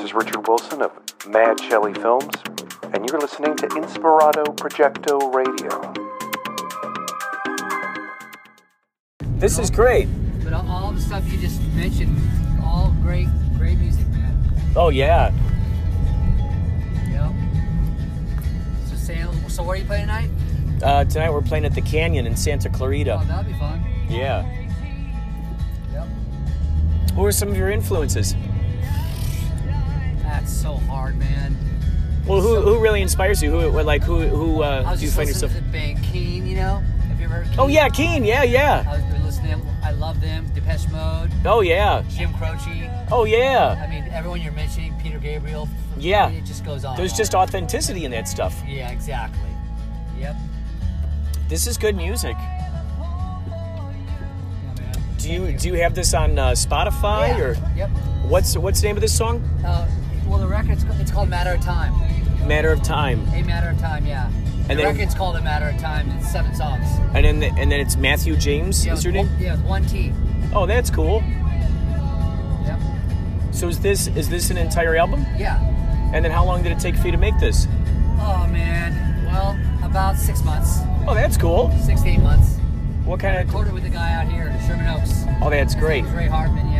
is Richard Wilson of Mad Shelley Films, and you're listening to Inspirado Projecto Radio. This is great. But all, all the stuff you just mentioned, all great, great music, man. Oh yeah. Yep. So, Sam, so where are you playing tonight? Uh, tonight we're playing at the Canyon in Santa Clarita. Oh, that'd be fun. Yeah. Yep. Who are some of your influences? That's so hard, man. Well, who, So- who really inspires you? Who like who who I uh, was do you just find yourself? to the band Keane, you know? Have you ever heard Keane? Oh yeah, Keane. Yeah, yeah. I was been listening. I love them. Depeche Mode, Oh yeah. Jim Croce. Oh yeah. I mean, everyone you're mentioning, Peter Gabriel. Yeah. It just goes on. There's and just authenticity in that stuff. Yeah, exactly. Yep. This is good music. Yeah. Do you do you have this on uh, Spotify Yeah. or Yep. what's what's the name of this song? Uh, record's it's called Matter of Time. Matter of Time. A Matter of Time, yeah. And the then- record's called A Matter of Time. It's seven songs. And then the, and then it's Matthew James Yeah, is your name? one- Yeah, with one T. Oh, that's cool. Yep. So is this is this an entire album? Yeah. And then how long did it take for you to make this? Oh man. Well, about six months, Oh, that's cool. six to eight months. What I kind of? recorded with the guy out here in Sherman Oaks. Oh, that's great. Ray Hartman. Yeah.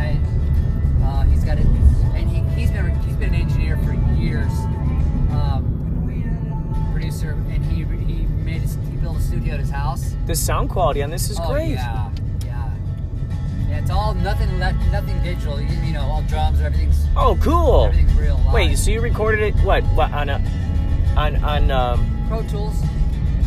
Studio at his house. The sound quality on this is oh, great. Yeah, yeah. Yeah, it's all nothing le- nothing digital. You, you know, all drums, or everything's Oh, cool. everything's real. Live. Wait, so you recorded it what? What on a on on um? Pro Tools.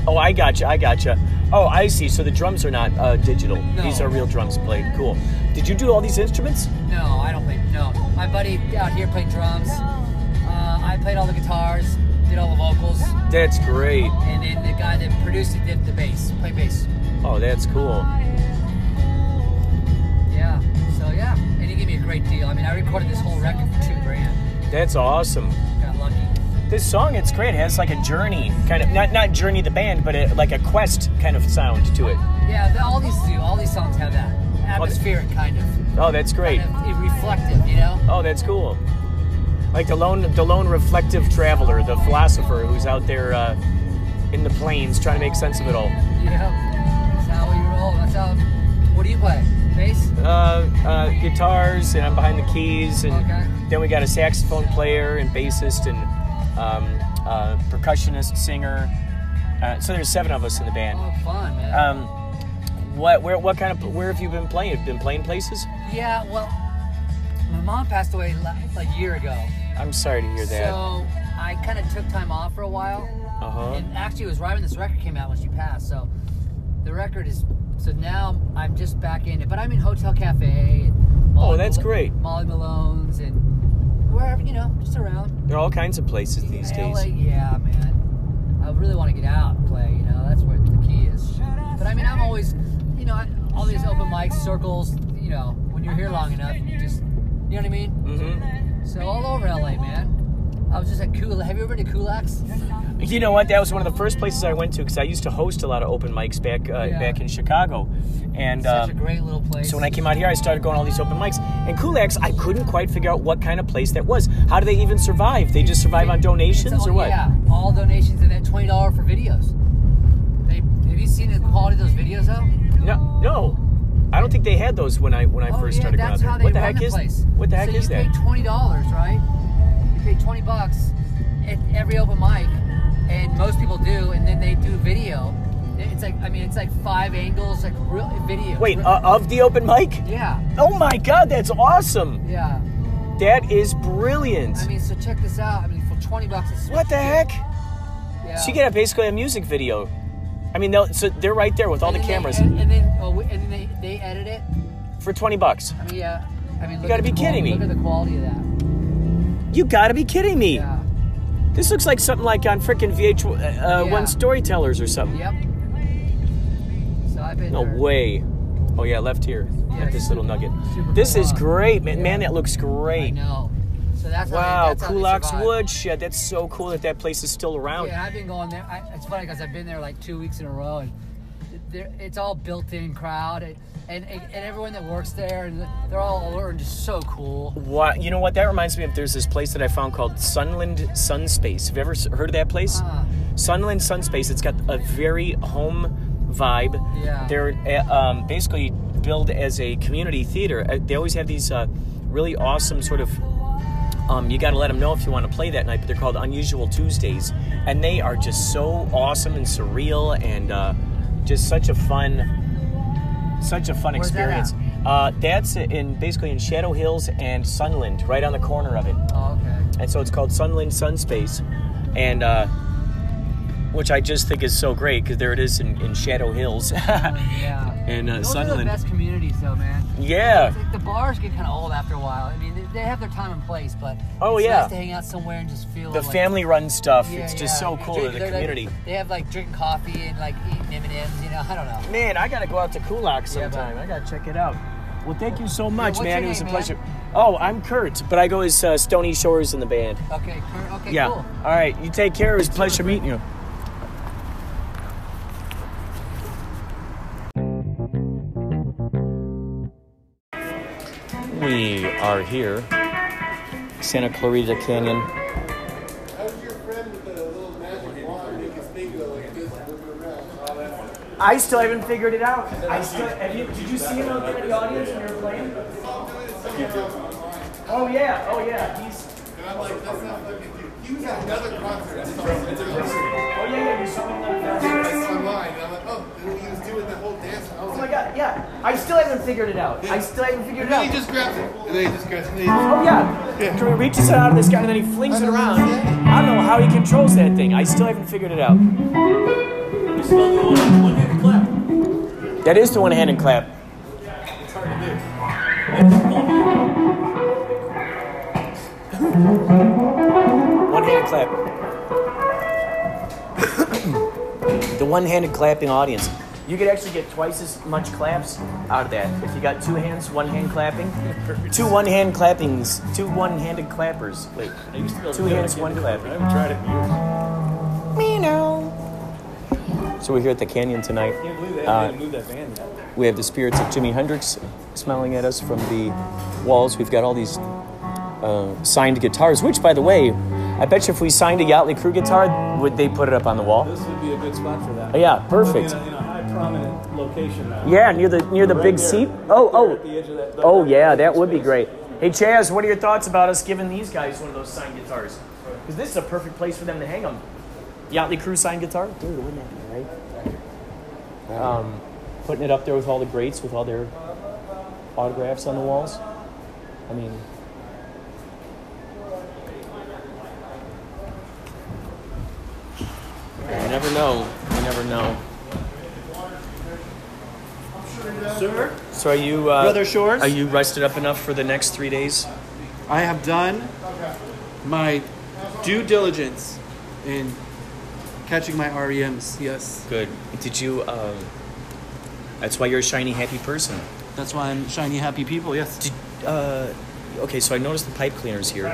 Oh, I gotcha. I gotcha. Oh, I see. So the drums are not uh, digital. No. These are real drums played. Cool. Did you do all these instruments? No, I don't play. No, my buddy out here played drums. Uh, I played all the guitars, did all the vocals, That's great. and then the guy that produced it did the bass, play bass. Oh, that's cool. Yeah. So yeah, and he gave me a great deal. I mean, I recorded this whole record for two grand. That's awesome. Got lucky. This song, it's great. It has like a journey, kind of not not journey the band, but a, like a quest kind of sound to it. Yeah, all these do. All these songs have that atmospheric kind of, Oh, that's great. kind of reflective. You know. Oh, that's cool. Like the lone, the lone reflective traveler, the philosopher who's out there uh, in the plains trying to make sense of it all. Yeah. That's how we roll. That's how. What do you play? Bass. Uh, uh, guitars, and I'm behind the keys, and Okay. then we got a saxophone player and bassist and um, uh, percussionist, singer. Uh, so there's seven of us in the band. Oh, fun, man. Um, what, where, what kind of, where have you been playing? Have been playing places? yeah. Well, my mom passed away like a year ago. I'm sorry to hear that. So I kind of took time off for a while. Uh huh. And actually, it was right when this record came out when she passed. So the record is. So now I'm just back in it, but I'm in Hotel Cafe. And Oh, that's great. Molly Malone's and wherever you know, just around. There are all kinds of places these LA, days. yeah, man. I really want to get out and play. You know, that's where the key is. But I mean, I'm always, you know, all these open mic circles. You know, when you're here long enough, you just, you know what I mean. hmm So all over LA, man. I was just at Kul. Have you ever been to Kulak's? You know what? That was one of the first places I went to because I used to host a lot of open mics back uh, Yeah. back in Chicago, and Such a great little place. so when I came out here, I started going to all these open mics. And Kulak's, I couldn't quite figure out what kind of place that was. How do they even survive? They just survive on It's donations all- or what? Yeah, all donations and then twenty dollars for videos. They, have you seen the quality of those videos though? No, no. I don't think they had those when I when I oh, first yeah, started going out there. What the heck the is place. what the heck so is you that? pay twenty dollars, right? You pay twenty bucks at every open mic, and most people do, and then they do video. It's like I mean, it's like five angles, like real video. Wait, uh, of the open mic? yeah, Oh my God, that's awesome! yeah. That is brilliant. I mean, so check this out. I mean, for twenty bucks, what the heck? Yeah. So you get a, basically a music video. I mean, they'll, so they're right there with all And the then they- cameras and, and then oh, and then they, they edit it. for twenty bucks. I mean, yeah. I mean, look gotta at be kidding quality- me. Look at the quality of that. You gotta be kidding me! Yeah. This looks like something like on frickin' VH uh, Yeah. One Storytellers or something. Yep. So I've been. No there. way. Oh yeah, left here. Yeah, Got this little nugget. This is cool. great, man. Yeah. Man, that looks I great. know. So that's how Wow, they, that's how they Kulak's survive. Woodshed. That's so cool that that place is still around. Yeah, I've been going there. I, it's funny because I've been there like two weeks in a row, and it's all built-in crowd, and, and and everyone that works there, and they're all older and just so cool. What you know? What that reminds me of? There's this place that I found called Sunland Sunspace. Have you ever heard of that place? Ah. Sunland Sunspace. It's got a very home vibe. Yeah. They're uh, um, basically billed as a community theater. Uh, They always have these uh, really awesome sort of. Um, you got to let them know if you want to play that night, but they're called Unusual Tuesdays, and they are just so awesome and surreal and uh, just such a fun, such a fun Where's that experience. Uh, that's in basically in Shadow Hills and Sunland, right on the corner of it. Oh, okay. And so it's called Sunland Sunspace, and uh, which I just think is so great because there it is in, in Shadow Hills. Yeah. And, uh, Those are the best communities, though, man. yeah. It's like the bars get kind of old after a while. I mean, they, have their time and place, but Oh, it's yeah. nice to hang out somewhere and just feel The like, family-run stuff. Yeah, it's just yeah. so cool to the they're like- community. they have like drinking coffee and like eating M and M's. You know, I don't know. Man, I gotta go out to Kulak sometime. I gotta check it out. Well, thank you so much, man. your it was a man? pleasure. Oh, I'm Kurt, but I go as uh, Stony Shores in the band. Okay, Kurt, okay, yeah. cool. All right. You take care. It was a pleasure meeting you. Are here, Santa Clarita Canyon. How's your friend with the little magic wand make his thing go like this and move it around? I still haven't figured it out. I still have you. Did you see him out there in the audience when you were playing? Oh yeah. Oh yeah. He's. And I'm like, that's not fucking dude. He was at another concert. I saw him Oh yeah. Yeah. You saw him. on the- online. And I'm like, oh, dude, he was doing the whole dance. And I was Oh my like, god. Yeah. I still haven't figured it out. I still haven't figured and it then he out. just grabs it. And then he just grabs it. And then he Oh yeah. Yeah. He reaches it out of this guy and then he flings it around. I don't know how he controls that thing. I still haven't figured it out. That is the one-handed clap. Clap. the one-handed clapping audience. You could actually get twice as much claps out of that if you got two hands, one hand clapping, two one-hand clappings, two one-handed clappers. Wait, two hands, one clapping. I haven't tried it in years. Me now. So we're here at the canyon tonight. Can't believe they Uh, haven't moved that van yet. We have the spirits of Jimi Hendrix smiling at us from the walls. We've got all these uh, signed guitars, which, by the way, I bet you if we signed a Yachtly Crew guitar, would they put it up on the wall? This would be a good spot for that. Oh, yeah, perfect. In a, in a high prominent location. Now. Yeah, near the near the Right big there. seat. Right Oh, oh, at the edge of that- oh, yeah, that would be great. Hey, Chaz, what are your thoughts about us giving these guys one of those signed guitars? Because this is a perfect place for them to hang them. Yachtly Crew signed guitar, dude, wouldn't that be right? Um, putting it up there with all the greats, with all their autographs on the walls. I mean, you never know. You never know. Sir, So are you, uh, Brother Shores? Are you rested up enough for the next three days? I have done my due diligence in catching my REMs. Yes, Good. Did you? Uh, that's why you're a shiny, happy person. that's why I'm shiny, happy people. Yes. Did, uh, okay, so I noticed the pipe cleaners here,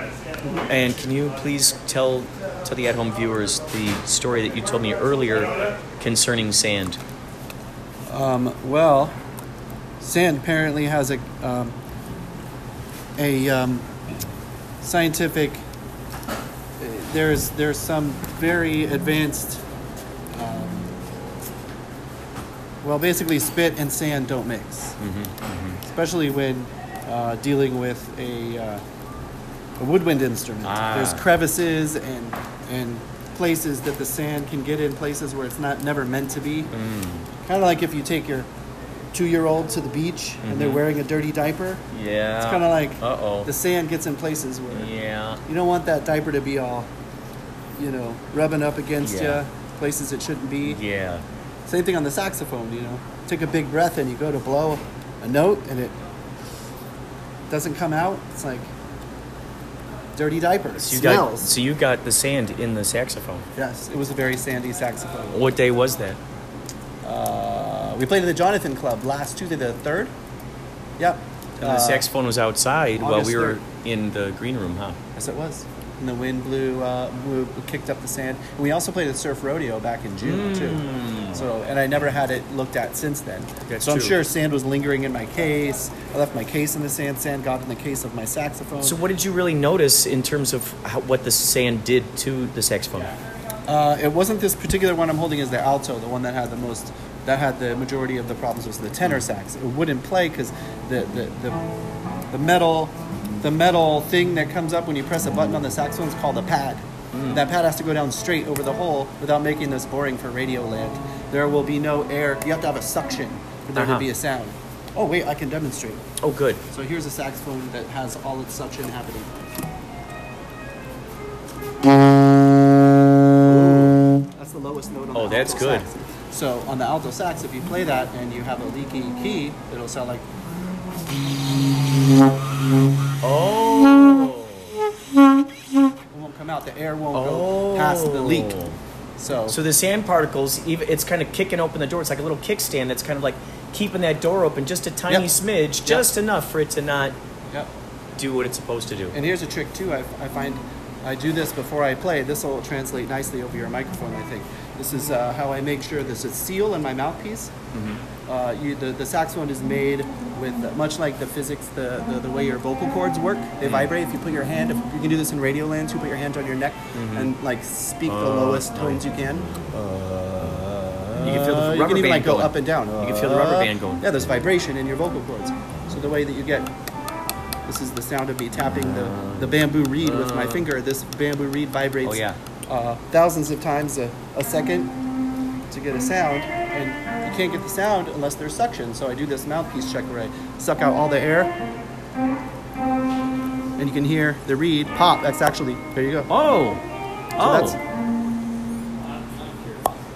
and can you please tell to the at-home viewers the story that you told me earlier concerning sand? Um, well, sand apparently has a um, a um, scientific. There's there's some very advanced. Um, well, basically, spit and sand don't mix, especially when uh, dealing with a, uh, a woodwind instrument. Ah. There's crevices and and places that the sand can get in places where it's not never meant to be. Kind of like if you take your two-year-old to the beach and they're wearing a dirty diaper. Yeah. It's kind of like Uh oh. the sand gets in places where Yeah. you don't want that diaper to be all, you know, rubbing up against Yeah. you, places it shouldn't be. Yeah. Same thing on the saxophone, you know. Take a big breath and you go to blow a note and it doesn't come out. It's like dirty diapers. So you smells. got so you got the sand in the saxophone. yes, it was a very sandy saxophone. What day was that? Uh, we played at the Jonathan Club last Tuesday, the third. Yep. And the Uh, saxophone was outside while August we were 3rd. in the green room, huh? Yes, it was. and the wind blew, uh, blew kicked up the sand. And we also played at Surf Rodeo back in June too. So, and I never had it looked at since then. Mm. That's so I'm true. sure sand was lingering in my case. I left my case in the sand. Sand got in the case of my saxophone. So, what did you really notice in terms of how, what the sand did to the saxophone? Uh, it wasn't this particular one I'm holding is the alto, the one that had the most, that had the majority of the problems was the tenor sax. It wouldn't play because the, the, the, the metal, the metal thing that comes up when you press a button on the saxophone is called a pad. That pad has to go down straight over the hole without making this boring for radio land. There will be no air. You have to have a suction for there Uh-huh. to be a sound. Oh wait, I can demonstrate. Oh, good. So here's a saxophone that has all its suction happening. That's the lowest note on Oh, the that's good. sax. So on the alto sax, if you play that and you have a leaky key, it'll sound like Oh. it won't come out. The air won't go past the leak. So, So the sand particles, even it's kind of kicking open the door. It's like a little kickstand that's kind of like keeping that door open just a tiny Yep. smidge, just enough for it to not Yep. do what it's supposed to do. And here's a trick too. I, I find I do this before I play. This will translate nicely over your microphone. I think this is uh, how I make sure there's a seal in my mouthpiece. Uh, you, the, the saxophone is made with much like the physics, the, the, the way your vocal cords work. They vibrate. If you put your hand, if you can do this in radio land, you put your hand on your neck and like speak the lowest tones you can. You can feel the Uh, you rubber can even band like go going. up and down. You can feel the rubber Uh, band going. Yeah, there's vibration in your vocal cords. So the way that you get this is the sound of me tapping the, the bamboo reed with my finger. This bamboo reed vibrates Oh, yeah. Uh, thousands of times a, a second to get a sound, and you can't get the sound unless there's suction. So I do this mouthpiece check where I suck out all the air, and you can hear the reed pop. That's actually there you go. Oh. So Oh. that's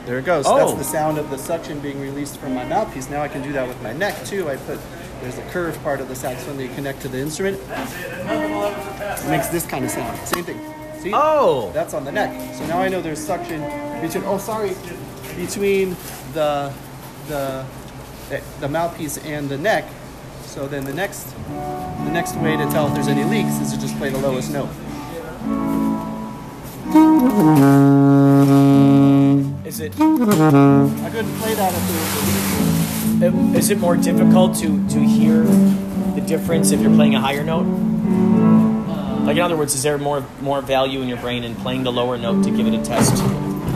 there it goes. Oh. That's the sound of the suction being released from my mouthpiece. Now I can do that with my neck too. I put there's a curved part of the saxophone that you connect to the instrument. It makes this kind of sound. Same thing. See? Oh. That's on the neck. So now I know there's suction between. Oh, sorry, between the the the, the mouthpiece and the neck. So then the next the next way to tell if there's any leaks is to just play the lowest note. Is it I couldn't play that if there was a leak. Um, is it more difficult to to hear the difference if you're playing a higher note? Like in other words, is there more more value in your brain in playing the lower note to give it a test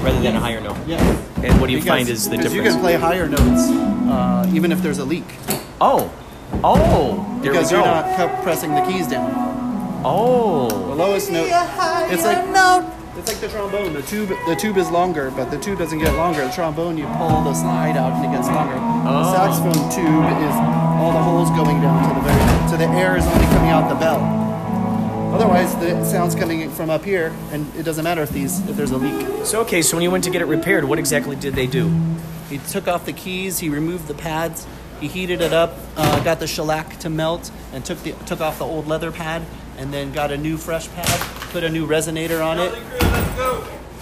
rather than a higher note? Yeah. And what do you Because- find is the because difference? you can play higher notes uh, even if there's a leak Oh, oh, there because you're not kept pressing the keys down. Oh. The lowest note. It's like It's like the trombone. The tube the tube is longer, but the tube doesn't get longer. The trombone you pull the slide out and it gets longer. Oh. The saxophone tube is all the holes going down to the very so the air is only coming out the bell. Otherwise, the sound's coming from up here, and it doesn't matter if these if there's a leak. so okay. So when you went to get it repaired, what exactly did they do? He took off the keys. He removed the pads. He heated it up. Uh, got the shellac to melt, and took the took off the old leather pad, and then got a new fresh pad. Put a new resonator on it.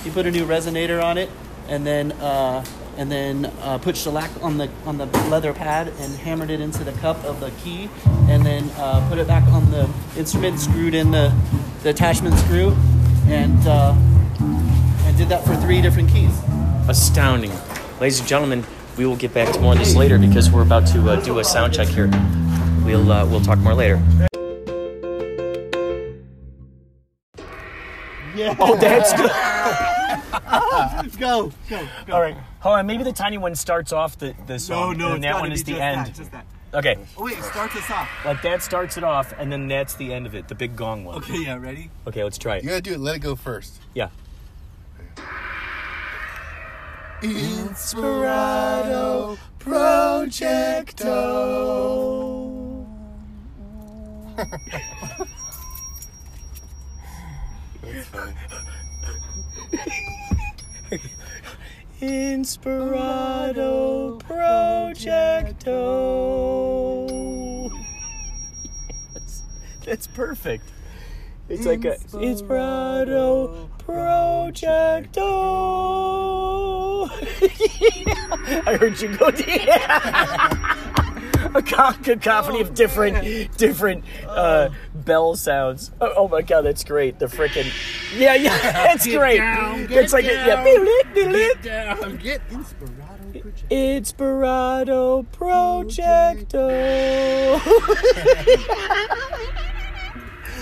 He put a new resonator on it, and then uh, and then uh, put shellac on the on the leather pad and hammered it into the cup of the key, and then uh, put it back on the instrument. Screwed in the the attachment screw, and uh, and did that for three different keys. Astounding, ladies and gentlemen. We will get back to more of this later because we're about to uh, do a sound check here. We'll uh, we'll talk more later. Yeah. Oh, that's good. Go, go, go. All right, Oh, hold on. Maybe the tiny one starts off the the No, song, no, and that one is the just end. That, just that. Okay, Oh, wait, start this off. like that starts it off, and then that's the end of it. The big gong one. Okay, yeah, ready? Okay, let's try it. You gotta do it. Let it go first. Yeah. Inspirato Projecto. That's funny. Inspirato Projecto. Yes, that's perfect. It's like a Inspirato Projecto. I heard you go. Yeah. a ca- cacophony of different different uh, bell sounds. Oh, oh my god, that's great. The freaking yeah, yeah, that's great. it's like a, yeah. Get down, get Inspirato Project. Inspirato Projecto.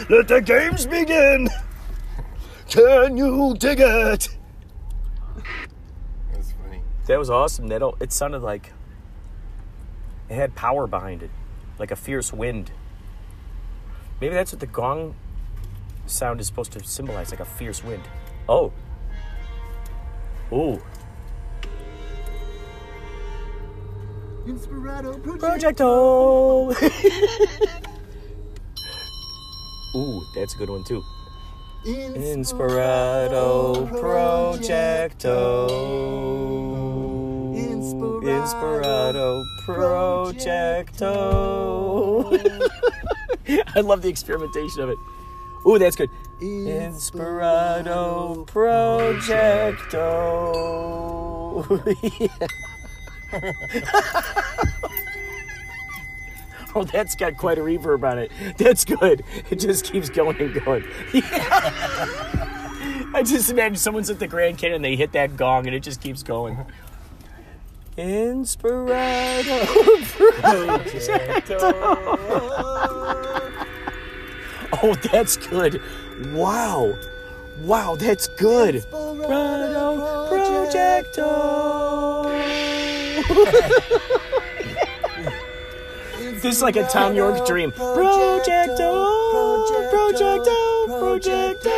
Let the games begin. Can you dig it? That was awesome. That all, it sounded like it had power behind it, like a fierce wind. Maybe that's what the gong sound is supposed to symbolize, like a fierce wind. Oh. Ooh. Inspirato Project. Projecto. Ooh, that's a good one too. Inspirato Projecto. Inspirato Projecto. I love the experimentation of it. Ooh, that's good. Inspirato Projecto. Oh, that's got quite a reverb on it. That's good. It just keeps going and going. I just imagine someone's at the Grand Canyon and they hit that gong and it just keeps going. Inspirato Oh, that's good. Wow. Wow, that's good. Inspirato Projecto. This is like a Thom Yorke dream. Projecto, projecto, projecto,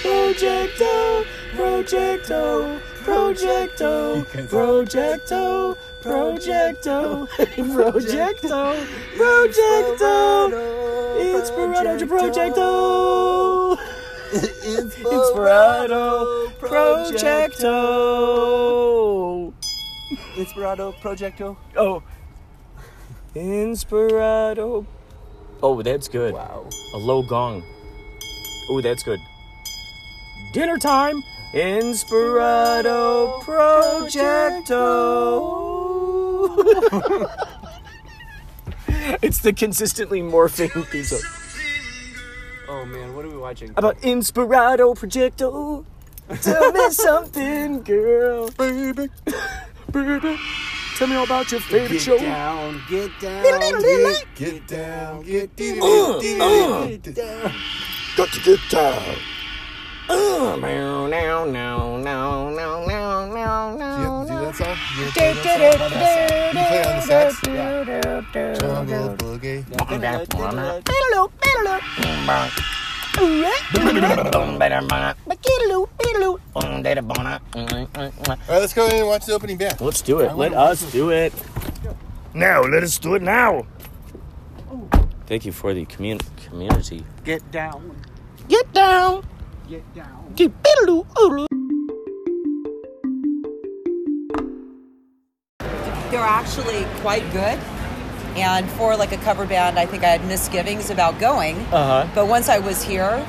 projecto, projecto, projecto, projecto, projecto, projecto, projecto, Inspirato projecto. Inspirato projecto. Inspirato Projecto. Oh. Inspirato. Oh, that's good. Wow. A low gong. Oh, that's good. Dinner time. Inspirato Projecto. it's the consistently morphing piece of. Oh man, what are we watching? About Inspirato Projecto. Tell me something, girl. Baby. Baby. Tell me all about your favorite show. Get show. down, get down, Get, get down, get get Uh, get down, get down. Got to get down. Meow, now, now, now, now, now, now, Do you have to do that song? You play that song? You play on the sax? Jungle Boogie. All right, let's go in and watch the opening band. Let's do it. Let us do it. Now, let us do it now. Thank you for the commun- community. Get down, Get down. Get down. they're actually quite good. And for like a cover band, I think I had misgivings about going. Uh huh. But once I was here,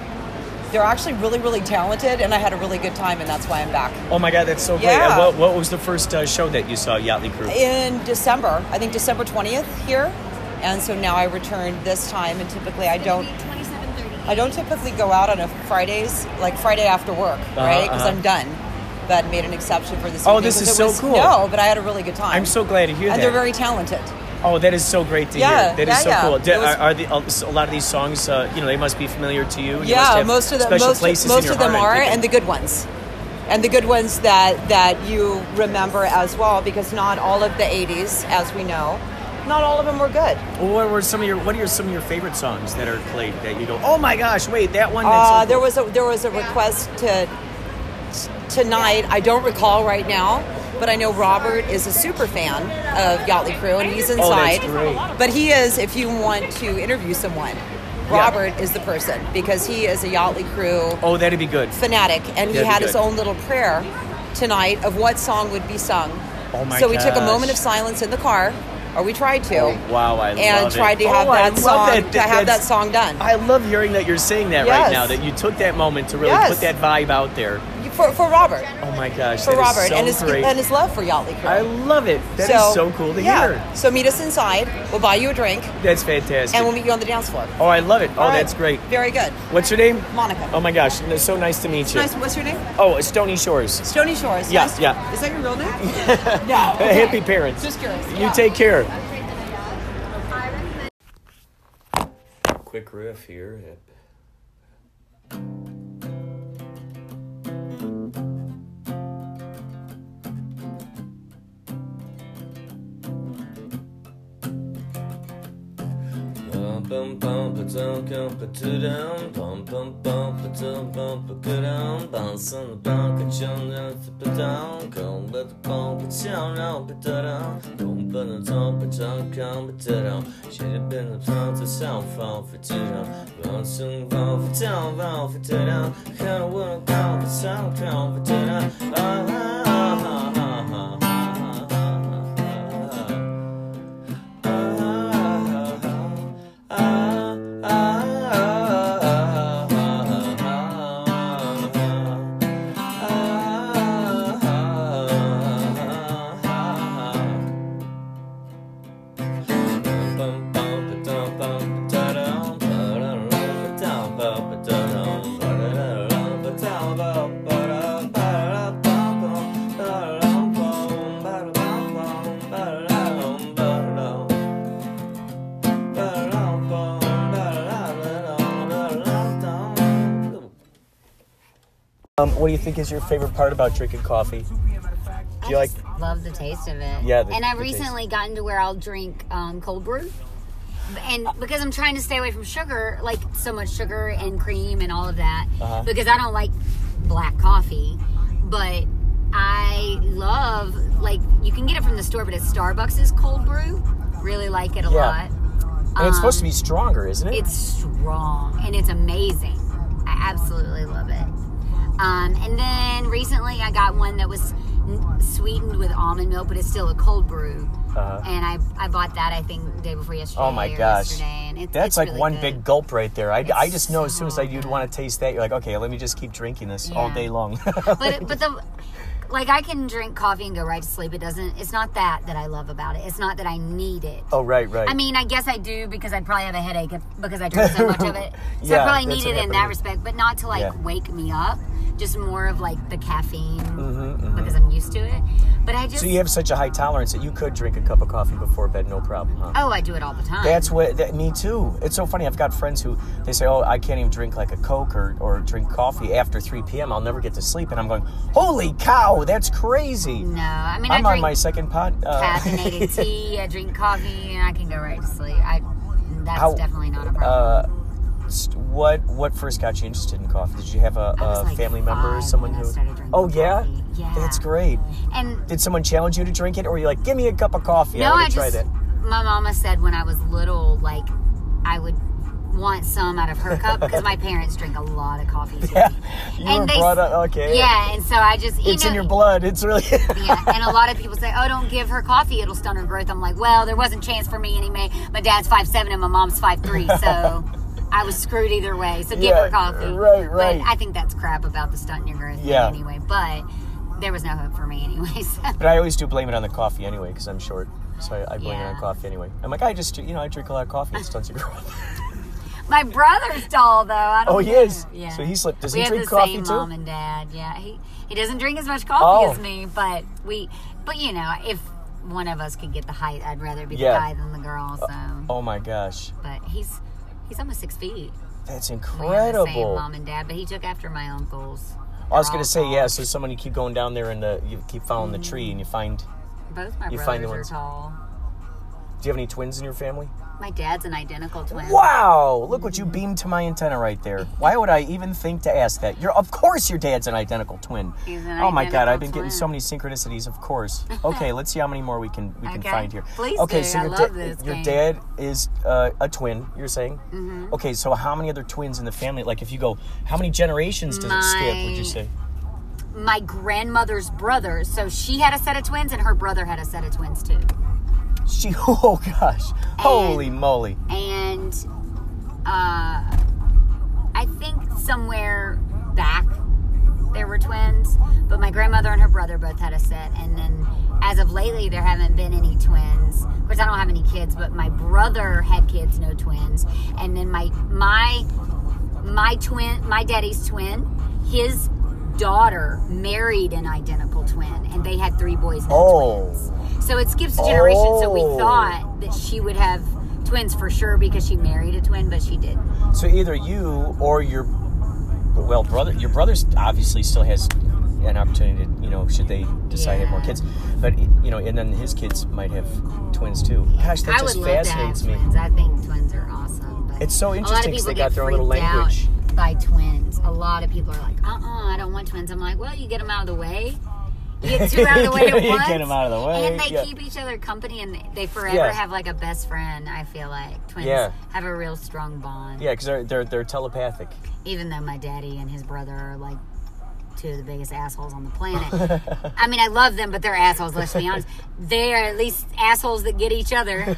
they're actually really, really talented, and I had a really good time, and that's why I'm back. Oh my God, that's so great. Yeah. What, what was the first uh, show that you saw, Yachtly Crew? In December, I think December 20th here, and so now I returned this time, and typically I don't. I don't typically go out on a Fridays, like Friday after work, right? Because uh-huh. I'm done. But made an exception for this. Oh, this is so was- cool. No, but I had a really good time. I'm so glad to hear and that. they're very talented. Oh, that is so great to Yeah, hear. That is yeah, so yeah. cool. Did- was- are, are the, a lot of these songs, uh, you know, they must be familiar to you? You yeah, most of them, special most, most of them are, and the good ones, and the good ones that that you remember as well, because not all of the '80s, as we know, not all of them were good. What were some of your What are your, some of your favorite songs that are played that you go, oh my gosh, wait, that one? That's Uh, there was a there was a request to tonight. I don't recall right now, but I know Robert is a super fan of Yachtly Crew, and he's Oh, that's inside. great. But he is, if you want to interview someone, Robert is the person because he is a Yachtly Crew Oh, that'd be good. fanatic, and he That'd be had his own little prayer tonight of what song would be sung. Oh my so we took a moment of silence in the car, or we tried to, oh, Wow, I and tried it. to oh, have Oh, I that song that. to have that song done. I love hearing that you're saying that right now. That you took that moment to really Yes. put that vibe out there. For, for Robert. Oh my gosh, For that is Robert so and his great. and his love for Yachtly Crew. I love it. That is so, cool to yeah. hear. So meet us inside. We'll buy you a drink, That's fantastic. and we'll meet you on the dance floor. oh, I love it. Oh, All right. that's great. Very good. What's your name? Monica. Oh my gosh, it's so nice to meet you. Nice. What's your name? Oh, Stony Shores. Stony Shores. Yeah, Nice. yeah. Is that your real name? no. Uh, Hippie parents. Just curious. You Yeah. take care. Quick riff here. Bum bum bum ba dum bum ba doo dum bum bum bum ba dum bum ba ga dum bounce on the bum ka chum down to ba dum come ba da bum ba chow now ba da dum boom ba da dum ba dum come ba da dum should have been the time to sound from for two dum run soon from for down from for two dum kind of wanna come for sound come for two dum ah ah ah ah what do you think is your favorite part about drinking coffee? Do you like? Love the taste of it. Yeah, the- and I've the taste. recently gotten to where I'll drink um, cold brew. And because I'm trying to stay away from sugar, like so much sugar and cream and all of that, Uh-huh. because I don't like black coffee. But I love, like, you can get it from the store, but it's Starbucks' is cold brew. Really like it a Yeah. lot. And it's supposed to Um, be stronger, isn't it? It's strong and it's amazing. I absolutely love it. Um, and then recently I got one that was n- sweetened with almond milk, but it's still a cold brew. Uh-huh. And I, I bought that I think the day before yesterday. Oh my or gosh. Yesterday, and it's, That's it's like really one good. big gulp right there. I, I just know as soon as I, you'd want to taste that, you're like, okay, let me just keep drinking this all day long. But but the like I can drink coffee and go right to sleep. It doesn't. It's not that that I love about it. It's not that I need it. oh, right, right. I mean, I guess I do because I'd probably have a headache if, because I drink so much of it. So Yeah, I probably need it in that respect, but not to like Yeah. wake me up. Just more of like the caffeine Mm-hmm, because I'm used to it. But I just so you have such a high tolerance that you could drink a cup of coffee before bed, no problem, huh? oh, I do it all the time. That's what that, me too. It's so funny. I've got friends who they say, "Oh, I can't even drink like a Coke or, or drink coffee after 3 p.m. I'll never get to sleep." And I'm going, "Holy cow, that's crazy!" no, I mean I'm I on my second pot. Uh, caffeinated tea. I drink coffee, and I can go right to sleep. I that's How- definitely not a problem. uh, what what first got you interested in coffee? Did you have a, a like family member or someone who? Oh yeah. Yeah. that's great. and Did someone challenge you to drink it, or were you like, "Give me a cup of coffee"? No, I I just. My mama said when I was little, like I would want some out of her cup because my parents drink a lot of coffee too. Yeah, you were And they- brought up. Okay, Yeah, and so I just it's know, in your blood. It's really. yeah, and a lot of people say, "Oh, don't give her coffee; it'll stunt her growth." I'm like, "Well, there wasn't chance for me anyway. My dad's five seven and my mom's five three, so I was screwed either way. So give Yeah, her coffee." right, right. But I think that's crap about the stunting your growth Yeah. anyway. But there was no hope for me anyway. So. But I always do blame it on the coffee anyway because I'm short. So I, I blame it on coffee anyway. I'm like, I just, you know, I drink a lot of coffee. It stunts your growth. My brother's tall though. I don't Oh, he know. is? Yeah. So he slept- does we he drink the coffee same too? Mom and dad. Yeah. He he doesn't drink as much coffee Oh. as me, but we. But you know, if one of us could get the height, I'd rather be Yeah. the guy than the girl. Uh, so. Oh my gosh, But he's he's almost six feet. that's We have the same incredible. mom and dad, but he took after my uncles. I was gonna say, tall. yeah. So someone you keep going down there and the, you keep following the tree and you find. Both my you brothers find the are tall. Do you have any twins in your family? My dad's an identical twin. Wow! Look what you beamed to my antenna right there. Why would I even think to ask that? You're, of course, your dad's an identical twin. He's an oh my God! identical I've been getting so many synchronicities. Of course. Okay, let's see how many more we can we can Okay. find here. Please okay, do. so I your love this your game. dad is uh, a twin. You're saying? Mm-hmm. Okay, so how many other twins in the family? Like, if you go, how many generations does it skip? Would you My- say? My grandmother's brother. So she had a set of twins, and her brother had a set of twins too. She. Oh gosh! Holy moly! and uh, I think somewhere back there were twins, but my grandmother and her brother both had a set. And then as of lately, there haven't been any twins. Of course, I don't have any kids, but my brother had kids, no twins. And then my my my twin, my daddy's twin, his daughter married an identical twin, and they had three boys. No Oh. twins. So it skips a generation. So we Oh. thought that she would have twins for sure because she married a twin, but she didn't. So either you or your well brother, your brother's obviously still has an opportunity to you know should they decide to have more kids, but you know and then his kids might have twins too. Gosh, that I just would love to have fascinates me. twins. I think twins are awesome. But It's so interesting lot of interesting 'cause they got their own little language. By twins, a lot of people are like, "Uh, uh I don't want twins." I'm like, "Well, you get them out of the way. You get two out of the way at once. get 'em out of the way, and they yeah. keep each other company, and they forever Yeah. have like a best friend. I feel like twins Yeah. have a real strong bond. Yeah, because they're, they're they're telepathic. Even though my daddy and his brother are like two of the biggest assholes on the planet. I mean, I love them, but they're assholes. Let's be honest. They are at least assholes that get each other.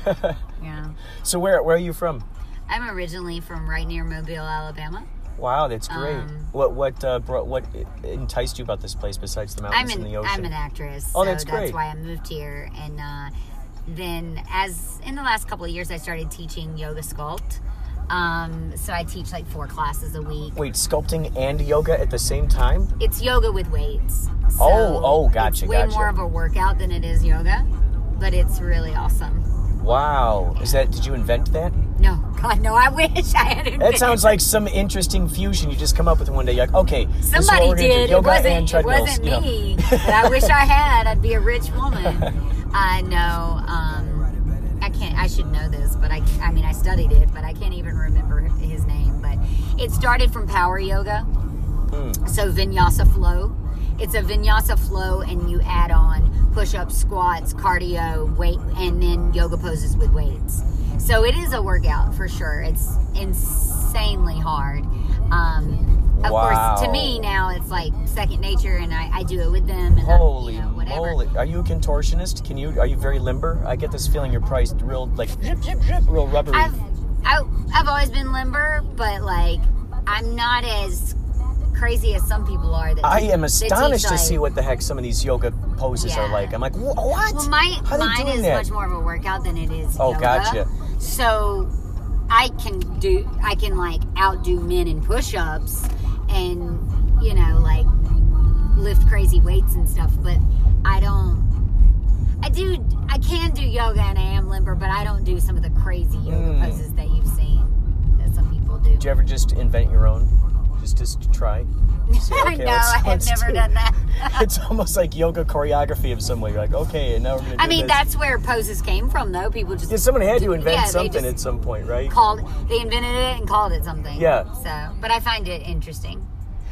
Yeah. So where where are you from? I'm originally from right near Mobile, Alabama. Wow, that's great. Um, what what uh, brought, what enticed you about this place besides the I'm mountains an and the ocean? I'm an actress. Oh, so that's great. That's why I moved here. And uh, then, as in the last couple of years, I started teaching yoga sculpt. Um, so I teach like four classes a week. Wait, sculpting and yoga at the same time? It's yoga with weights. So Oh, oh, gotcha, It's way gotcha. more of a workout than it is yoga, but it's really awesome. Wow, is that? Did you invent that? No, God, no. I wish I had. It. That sounds like some interesting fusion you just come up with one day. You're like, okay, this is what Somebody we're gonna do, did. It Yoga wasn't. It wasn't you know. me. but I wish I had. I'd be a rich woman. I know. Um, I can't. I should know this, but I. I mean, I studied it, but I can't even remember his name. But it started from power yoga. So vinyasa flow. It's a vinyasa flow, and you add on push-ups, squats, cardio, weight, and then yoga poses with weights. So it is a workout for sure. It's insanely hard. Um, of course, to me now it's like second nature, and I, I do it with them. And Holy I, you know, whatever. moly! Are you a contortionist? Can you? Are you very limber? I get this feeling you're priced real like zip, zip, zip, real rubbery. I've I, I've always been limber, but like I'm not as crazy as some people are. That I am astonished to like- see what the heck some of these yoga poses are like. I'm like, what? Well, my mine doing is that? much more of a workout than it is. Oh, yoga. gotcha. So I can do I can like outdo men in push-ups and you know like lift crazy weights and stuff, but I don't. I do. I can do yoga and I am limber, but I don't do some of the crazy yoga Mm. poses that you've seen that some people do. Did you ever just invent your own, just just to try? Say, I okay, know. let's- I have never do- done that. it's almost like yoga choreography of some way. You're like, okay, and now we're gonna. Do I mean, this. that's where poses came from, though. People just Yeah, someone had to invent yeah, something at some point, right? Called they invented it and called it something. Yeah. So, but I find it interesting.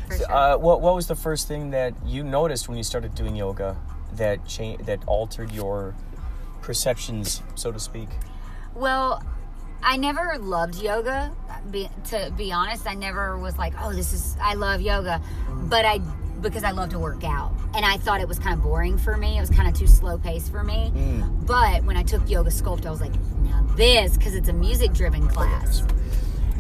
For sure. Uh, what What was the first thing that you noticed when you started doing yoga that cha- that altered your perceptions, so to speak? Well, I never loved yoga. Be, to be honest, I never was like, "Oh, this is I love yoga," but I because I love to work out, and I thought it was kind of boring for me. It was kind of too slow paced for me. Mm. But when I took yoga sculpt, I was like, "Now this," because it's a music driven class. It's,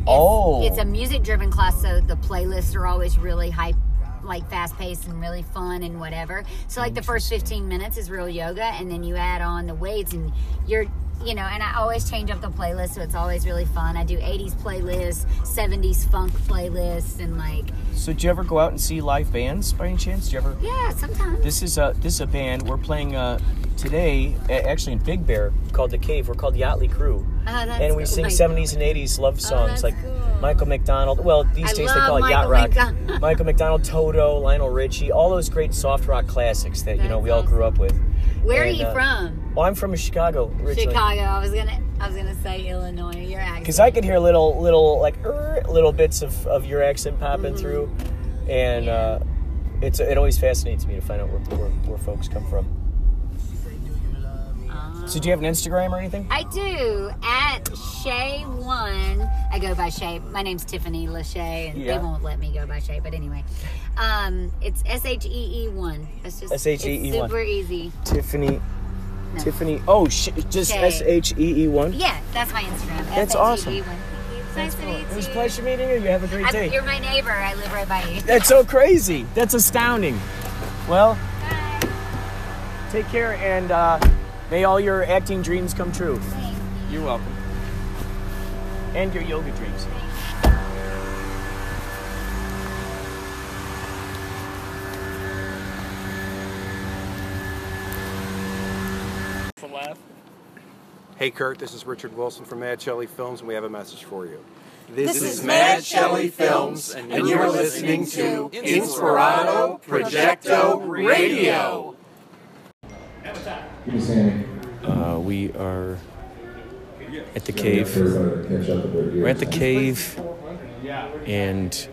Oh. it's a music driven class, so the playlists are always really hype. Like fast paced and really fun and whatever. So like the first fifteen minutes is real yoga, and then you add on the weights, and you're you know. And I always change up the playlist, so it's always really fun. I do '80s playlists, '70s funk playlists, and like So, did you ever go out and see live bands by any chance? Did you ever? yeah, sometimes. This is a this is a band we're playing uh, today, actually in Big Bear, called the Cave. We're called Yachtly Crew, Oh, that's and we cool. sing Like- '70s and '80s love songs that's like cool. Michael McDonald. Well, these I days they call it yacht rock. McDonald. Michael McDonald, Toto, Lionel Richie, all those great soft rock classics that you know we all grew up with. Where And, are you uh, from? Well, I'm from Chicago originally. Chicago. I was gonna. I was gonna say Illinois. Your accent. Because I could hear little, little like er, little bits of, of your accent popping Mm-hmm. through, and uh, it's it always fascinates me to find out where, where, where folks come from. So, do you have an Instagram or anything? I do at Shay One. I go by Shay. My name's Tiffany Lachey, and Yeah. they won't let me go by Shay. But anyway, um, it's S H E E One. It's just S H E E one. Super easy. Tiffany. Tiffany. Oh, sh- just S H E E one. Yeah, that's my Instagram. That's awesome. S-H-E-E-1. nice to meet you. It was a pleasure meeting you. You have a great I- day. you're my neighbor. I live right by you. That's so crazy. That's astounding. Well, take care and uh, may all your acting dreams come true. You're welcome. And your yoga dreams. Hey, Kurt, this is Richard Wilson from Mad Shelley Films, and we have a message for you. This is Mad Shelley Films, and you're listening to Inspirado Projecto Radio. Uh, we are at the cave. We're at the cave, and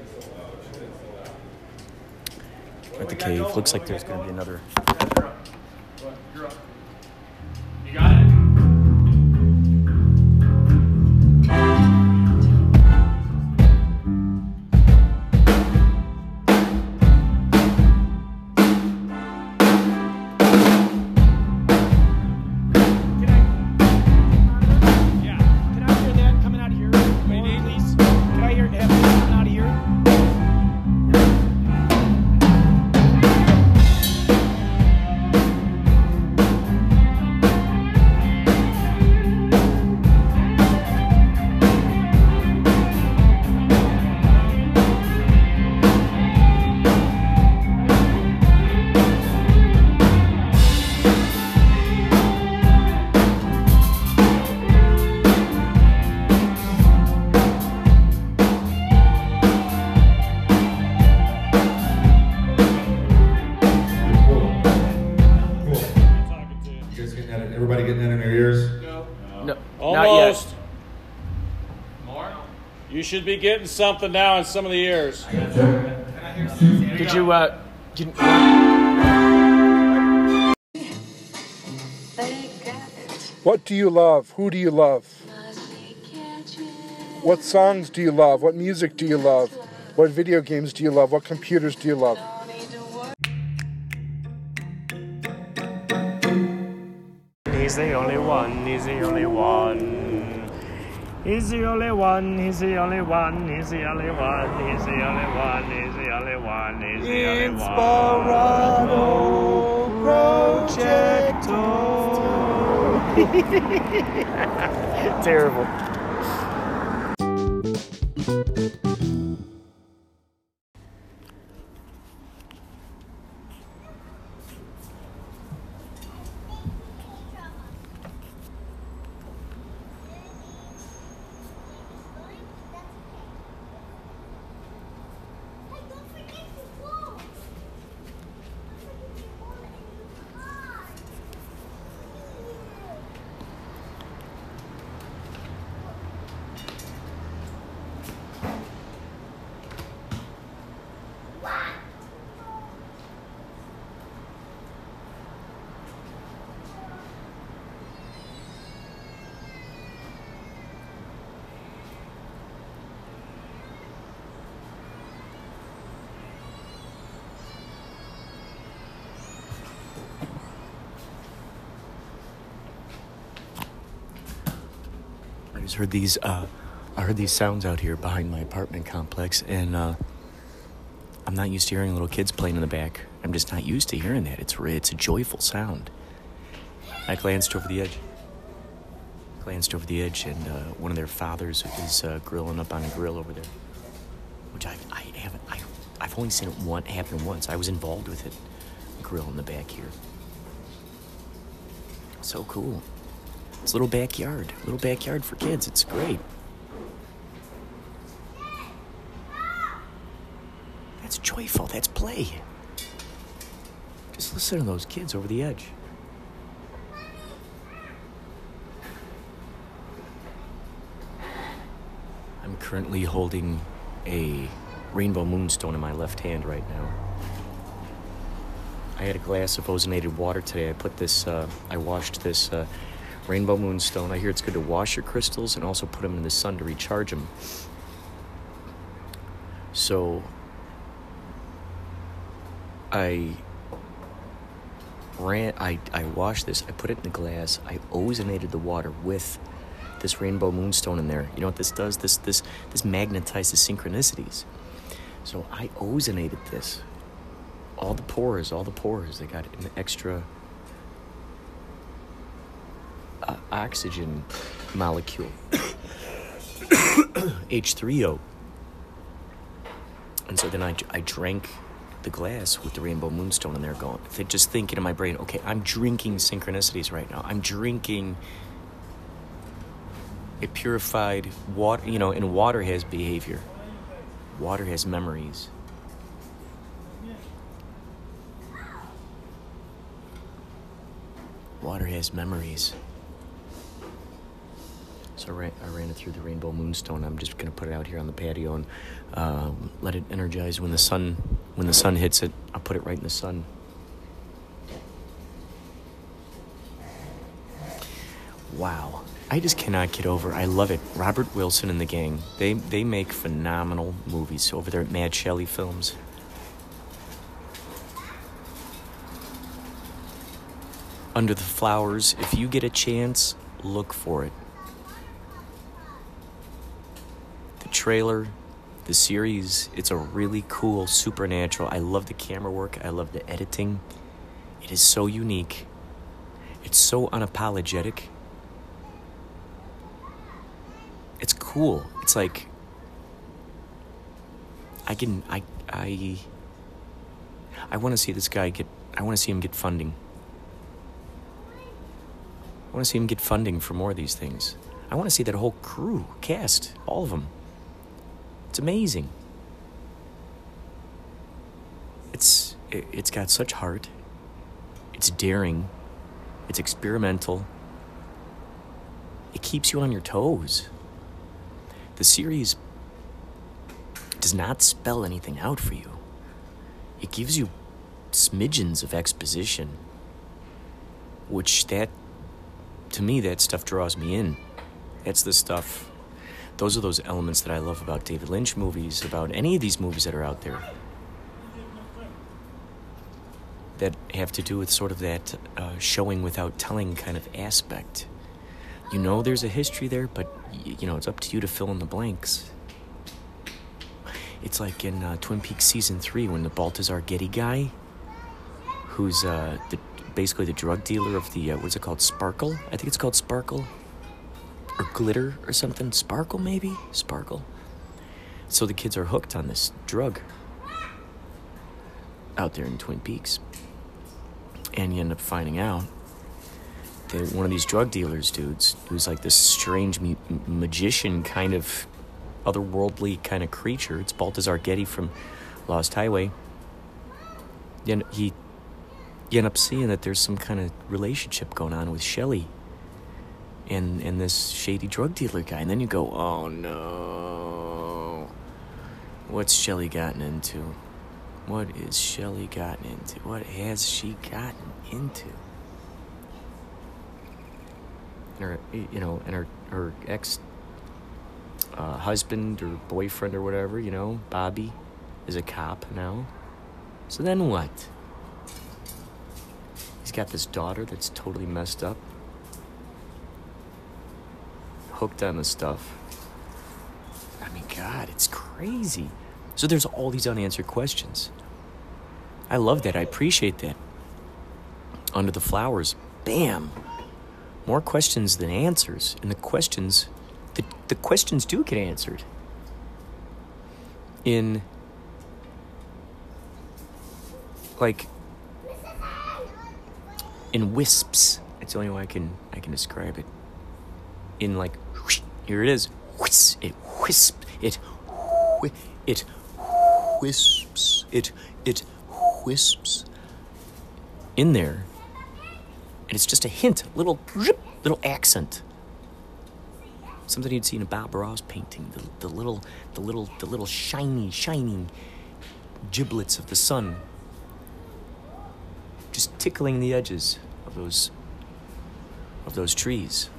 at the cave. Looks like there's going to be another. Should be getting something now in some of the ears. Did you, uh. Did, What do you love? Who do you love? What songs do you love? What music do you love? What video games do you love? What computers do you love? He's the only one, he's the only one. He's the only one, he's the only one, he's the only one, he's the only one, he's the only one, he's the only one. Projecto. Terrible. Just heard these. Uh, I heard these sounds out here behind my apartment complex, and uh, I'm not used to hearing little kids playing in the back. I'm just not used to hearing that. It's it's a joyful sound. I glanced over the edge. Glanced over the edge, and uh, one of their fathers is uh, grilling up on a grill over there, which I I haven't I I've only seen it one happen once. I was involved with it. Grill in the back here. So cool. It's a little backyard, little backyard for kids. It's great. That's joyful. That's play. Just listen to those kids over the edge. I'm currently holding a rainbow moonstone in my left hand right now. I had a glass of ozonated water today. I put this, uh, I washed this uh, rainbow moonstone. I hear it's good to wash your crystals and also put them in the sun to recharge them. So I ran, I, I washed this, I put it in the glass, I ozonated the water with this rainbow moonstone in there. You know what this does? This this this magnetizes synchronicities. So I ozonated this. All the pores, all the pores. They got an extra uh, oxygen molecule. H3O. And so then I, I drank the glass with the rainbow moonstone in there going. Just thinking in my brain, okay, I'm drinking synchronicities right now. I'm drinking a purified water, you know, and water has behavior. Water has memories. Water has memories. So I ran, I ran it through the rainbow moonstone. I'm just gonna put it out here on the patio and uh, let it energize when the sun when the sun hits it. I'll put it right in the sun. Wow, I just cannot get over. I love it. Robert Wilson and the gang. They they make phenomenal movies over there at Mad Shelley Films. Under the Flowers. If you get a chance, look for it. The trailer, the series, it's a really cool supernatural. I love the camera work, I love the editing. It is so unique. It's so unapologetic. It's cool. It's like I can I I I want to see this guy get I want to see him get funding. I want to see him get funding for more of these things. I want to see that whole crew, cast, all of them. It's amazing. It's it, it's got such heart. It's daring. It's experimental. It keeps you on your toes. The series does not spell anything out for you. It gives you smidgens of exposition, which that to me that stuff draws me in. That's the stuff those are those elements that I love about David Lynch movies, about any of these movies that are out there. That have to do with sort of that uh, showing without telling kind of aspect. You know there's a history there, but you know it's up to you to fill in the blanks. It's like in uh, Twin Peaks season three when the Balthazar Getty guy, who's uh, the, basically the drug dealer of the uh, what's it called, Sparkle? I think it's called Sparkle or glitter or something. Sparkle, maybe? Sparkle. So the kids are hooked on this drug out there in Twin Peaks. And you end up finding out that one of these drug dealers dudes, who's like this strange mu- magician kind of otherworldly kind of creature, it's Balthazar Getty from Lost Highway. End- he, you end up seeing that there's some kind of relationship going on with Shelley and and this shady drug dealer guy. And then you go, oh no, what's Shelly gotten into? What is Shelly gotten into? What has she gotten into? Her, you know, and her her ex uh, husband or boyfriend or whatever, you know, Bobby, is a cop now. So then what? He's got this daughter that's totally messed up hooked on this stuff. I mean, God, it's crazy. So there's all these unanswered questions. I love that. I appreciate that. Under the flowers, bam, more questions than answers, and the questions, the the questions do get answered. In like in wisps. It's the only way I can I can describe it. In like here it is. Whis, it wisp. It it wisps. It it wisps in there. And it's just a hint, little little accent. Something you'd see in a Bob Ross painting. The, the little the little the little shiny, shining giblets of the sun just tickling the edges of those of those trees.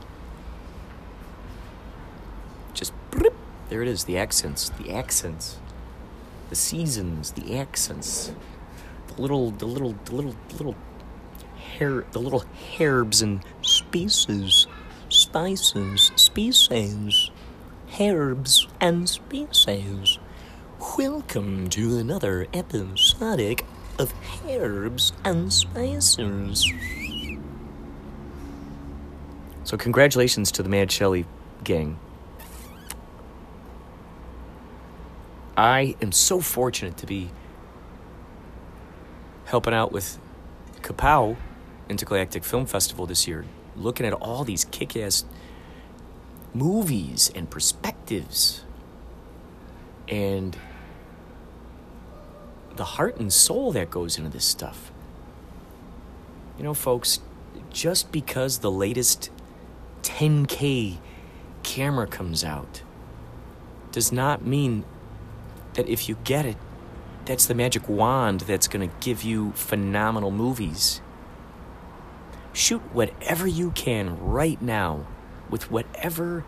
Just brip, there it is, the accents, the accents, the seasons, the accents, the little, the little, the little, little hair, the little herbs and spices, spices, species, herbs, and species. Welcome to another episodic of Herbs and Spices. So, congratulations to the Mad Shelley gang. I am so fortunate to be helping out with Kapow Intergalactic Film Festival this year, looking at all these kick ass movies and perspectives and the heart and soul that goes into this stuff. You know, folks, just because the latest 10K camera comes out does not mean that if you get it, that's the magic wand that's going to give you phenomenal movies. Shoot whatever you can right now with whatever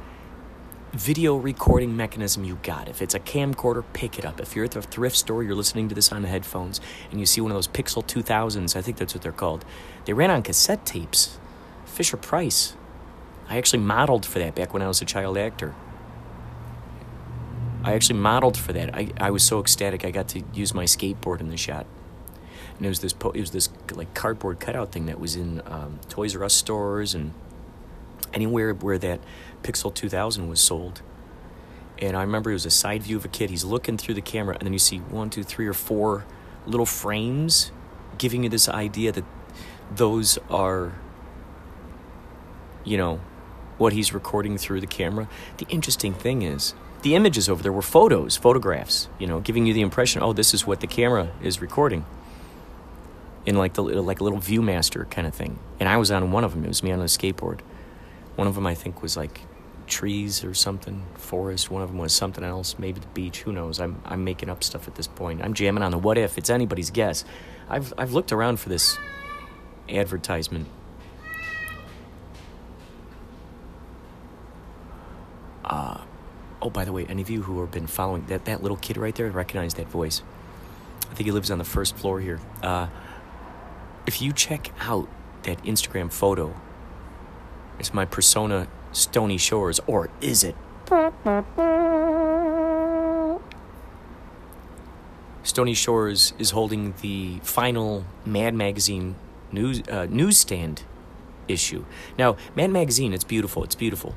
video recording mechanism you got. If it's a camcorder, pick it up. If you're at the thrift store, you're listening to this on headphones, and you see one of those Pixel 2000s, I think that's what they're called. They ran on cassette tapes. Fisher Price. I actually modeled for that back when I was a child actor. I actually modeled for that. I, I was so ecstatic I got to use my skateboard in the shot. And it was this po- it was this like cardboard cutout thing that was in um, Toys R Us stores and anywhere where that Pixel 2000 was sold. And I remember it was a side view of a kid. He's looking through the camera, and then you see one, two, three, or four little frames giving you this idea that those are, you know, what he's recording through the camera. The interesting thing is, the images over there were photos, photographs, you know, giving you the impression, oh, this is what the camera is recording. In like the like a little ViewMaster kind of thing. And I was on one of them. It was me on a skateboard. One of them I think was like trees or something, forest. One of them was something else, maybe the beach. Who knows? I'm I'm making up stuff at this point. I'm jamming on the what if. It's anybody's guess. I've I've looked around for this advertisement. Uh, oh, by the way, any of you who have been following that that little kid right there recognize that voice. I think he lives on the first floor here. Uh, if you check out that Instagram photo, it's my persona Stony Shores, or is it? Stony Shores is holding the final Mad Magazine news uh, newsstand issue. Now, Mad Magazine, it's beautiful. It's beautiful.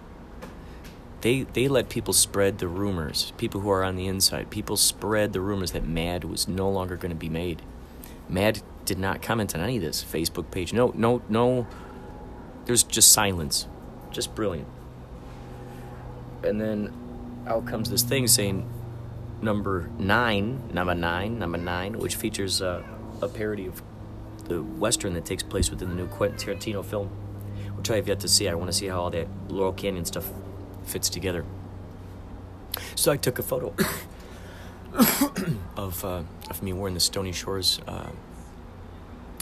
They they let people spread the rumors. People who are on the inside, people spread the rumors that Mad was no longer going to be made. Mad did not comment on any of this Facebook page. No, no, no. There's just silence. Just brilliant. And then out comes this thing saying number nine, number nine, number nine, which features uh, a parody of the western that takes place within the new Quentin Tarantino film, which I have yet to see. I want to see how all that Laurel Canyon stuff fits together. So I took a photo of uh, of me wearing the Stony Shores. Uh,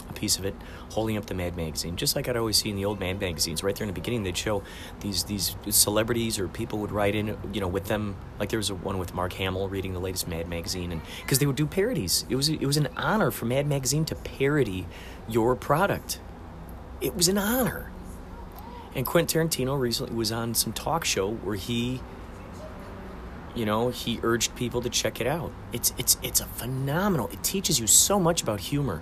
a piece of it, holding up the Mad magazine, just like I'd always see in the old Mad magazines. Right there in the beginning, they'd show these these celebrities or people would write in, you know, with them. Like there was a one with Mark Hamill reading the latest Mad magazine, and because they would do parodies, it was it was an honor for Mad magazine to parody your product. It was an honor. And Quentin Tarantino recently was on some talk show where he you know he urged people to check it out it's it's it's a phenomenal it teaches you so much about humor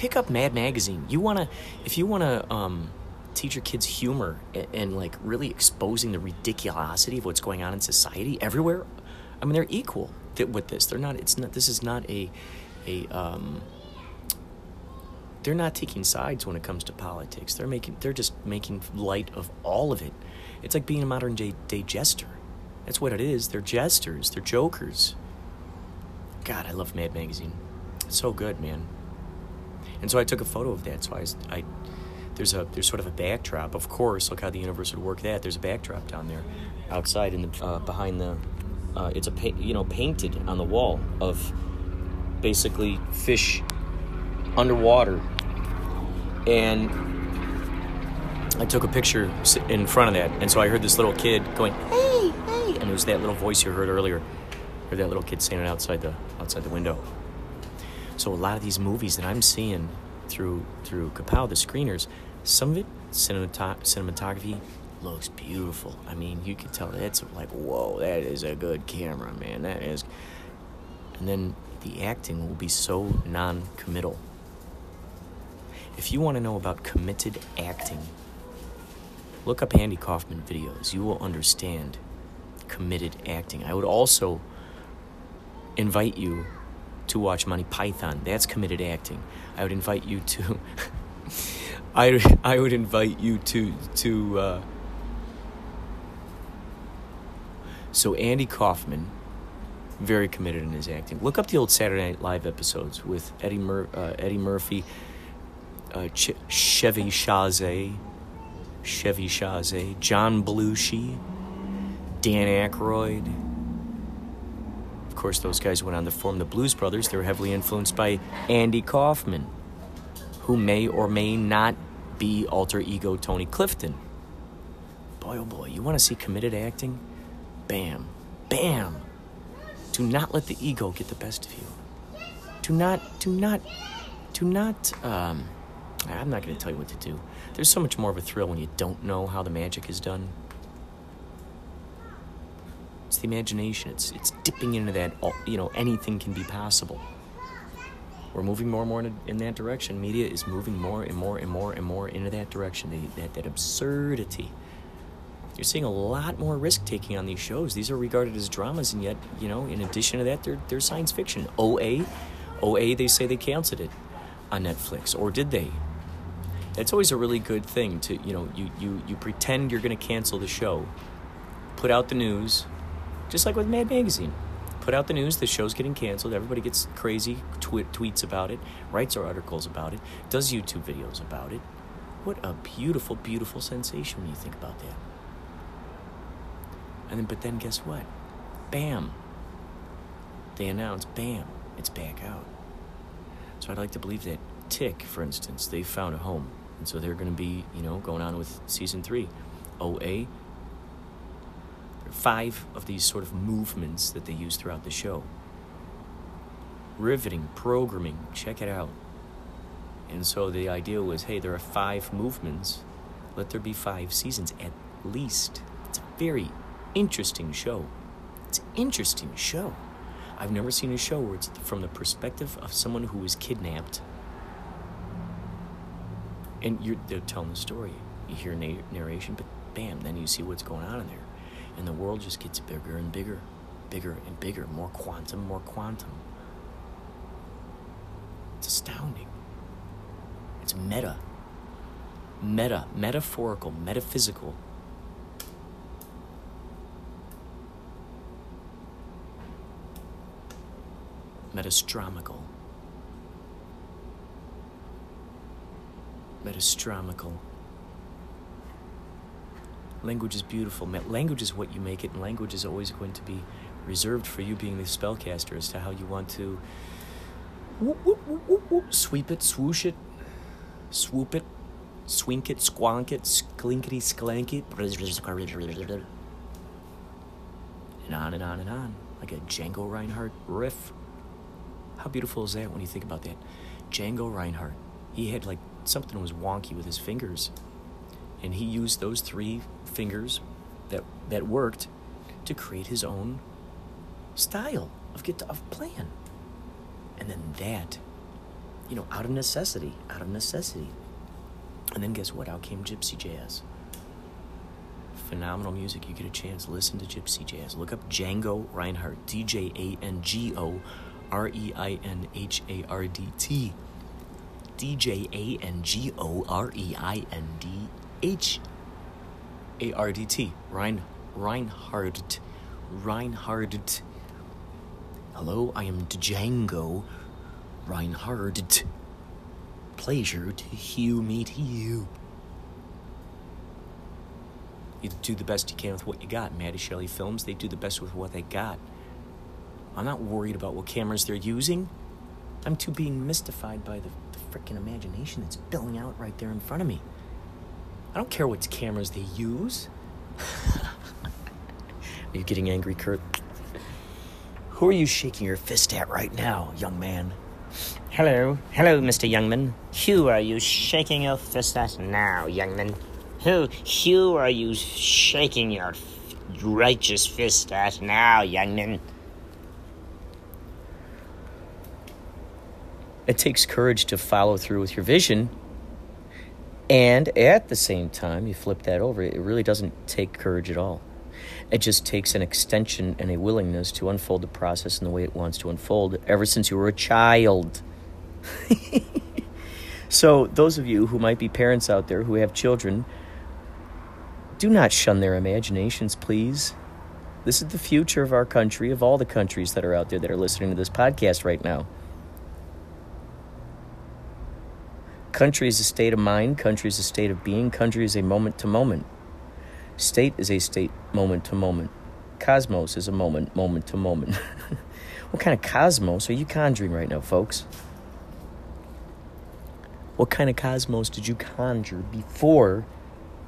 pick up Mad Magazine. You wanna, if you wanna um, teach your kids humor and, and, like really exposing the ridiculosity of what's going on in society everywhere. I mean, they're equal with this. They're not. It's not. This is not a, a. Um, they're not taking sides when it comes to politics. They're making. They're just making light of all of it. It's like being a modern day, day jester. That's what it is. They're jesters. They're jokers. God, I love Mad Magazine. It's so good, man. And so I took a photo of that. So I, I there's a there's sort of a backdrop. Of course, look how the universe would work that. There's a backdrop down there, outside in the uh, behind the. Uh, it's a you know painted on the wall of basically fish underwater, and I took a picture in front of that, and so I heard this little kid going, "Hey, hey," and it was that little voice you heard earlier, heard that little kid saying it outside the outside the window. So a lot of these movies that I'm seeing through through Kapow, the screeners, some of it cinematography looks beautiful. I mean, you could tell it's like, whoa, that is a good camera, man. That is. And then the acting will be so non committal. If you want to know about committed acting, look up Andy Kaufman videos. You will understand committed acting. I would also invite you to watch Monty Python. That's committed acting. I would invite you to. I I would invite you to to. Uh, so Andy Kaufman, very committed in his acting. Look up the old Saturday Night Live episodes with Eddie Mur- uh, Eddie Murphy, uh, Ch- Chevy Chazé, Chevy Chazé, John Belushi, Dan Aykroyd. Of course, those guys went on to form the Blues Brothers. They were heavily influenced by Andy Kaufman, who may or may not be alter ego Tony Clifton. Boy, oh boy, you want to see committed acting? Bam, bam. Do not let the ego get the best of you. Do not, do not, do not, um, I'm not going to tell you what to do. There's so much more of a thrill when you don't know how the magic is done. It's the imagination. It's it's dipping into that. You know, anything can be possible. We're moving more and more in, in that direction. Media is moving more and more and more and more into that direction. They, that that absurdity. You're seeing a lot more risk taking on these shows. These are regarded as dramas, and yet, you know, in addition to that, they're they're science fiction. OA, OA, they say they canceled it on Netflix, or did they? It's always a really good thing to you know you you you pretend you're going to cancel the show, put out the news, just like with Mad Magazine. Put out the news, the show's getting canceled, everybody gets crazy, tw- tweets about it, writes articles about it, does YouTube videos about it. What a beautiful, beautiful sensation when you think about that. And then, but then guess what? Bam! They announce, bam, it's back out. So I'd like to believe that Tick, for instance, they found a home. And so they're going to be, you know, going on with season three. OA, five of these sort of movements that they use throughout the show. Riveting, programming, check it out. And so the idea was hey, there are five movements, let there be five seasons at least. It's a very interesting show. It's an interesting show. I've never seen a show where it's from the perspective of someone who was kidnapped. And you're, they're telling the story. You hear na- narration, but bam, then you see what's going on in there and the world just gets bigger and bigger, bigger and bigger, more quantum, more quantum. It's astounding. It's meta. Meta, metaphorical, metaphysical. Metastromical. Metastromical. Language is beautiful. Language is what you make it, and language is always going to be reserved for you being the spellcaster as to how you want to whoop, whoop, whoop, sweep it, swoosh it, swoop it, swink it, squonk it, sklinkety sklank it, and on and on and on, like a Django Reinhardt riff. How beautiful is that when you think about that? Django Reinhardt. He had like something was wonky with his fingers and he used those three fingers that that worked to create his own style of get of playing. And then that, you know, out of necessity, out of necessity. And then guess what? Out came Gypsy Jazz. Phenomenal music. You get a chance, listen to Gypsy Jazz. Look up Django Reinhardt, D J A N G O R E I N H A R D T. D J A N G O R E I N D H A R D T. Rein, Reinhardt. Reinhardt. Hello, I am Django Reinhardt. Pleasure to hew meet you. You do the best you can with what you got. Maddie Shelley Films, they do the best with what they got. I'm not worried about what cameras they're using. I'm too being mystified by the freaking imagination that's billing out right there in front of me. I don't care what cameras they use. are you getting angry, Kurt? Who are you shaking your fist at right now, young man? Hello, hello, Mr. Youngman. Who are you shaking your fist at now, youngman? Who, who are you shaking your f- righteous fist at now, youngman? It takes courage to follow through with your vision. And at the same time, you flip that over, it really doesn't take courage at all. It just takes an extension and a willingness to unfold the process in the way it wants to unfold ever since you were a child. so, those of you who might be parents out there who have children, do not shun their imaginations, please. This is the future of our country, of all the countries that are out there that are listening to this podcast right now. Country is a state of mind, country is a state of being, country is a moment to moment. State is a state moment to moment. Cosmos is a moment, moment to moment. what kind of cosmos are you conjuring right now, folks? What kind of cosmos did you conjure before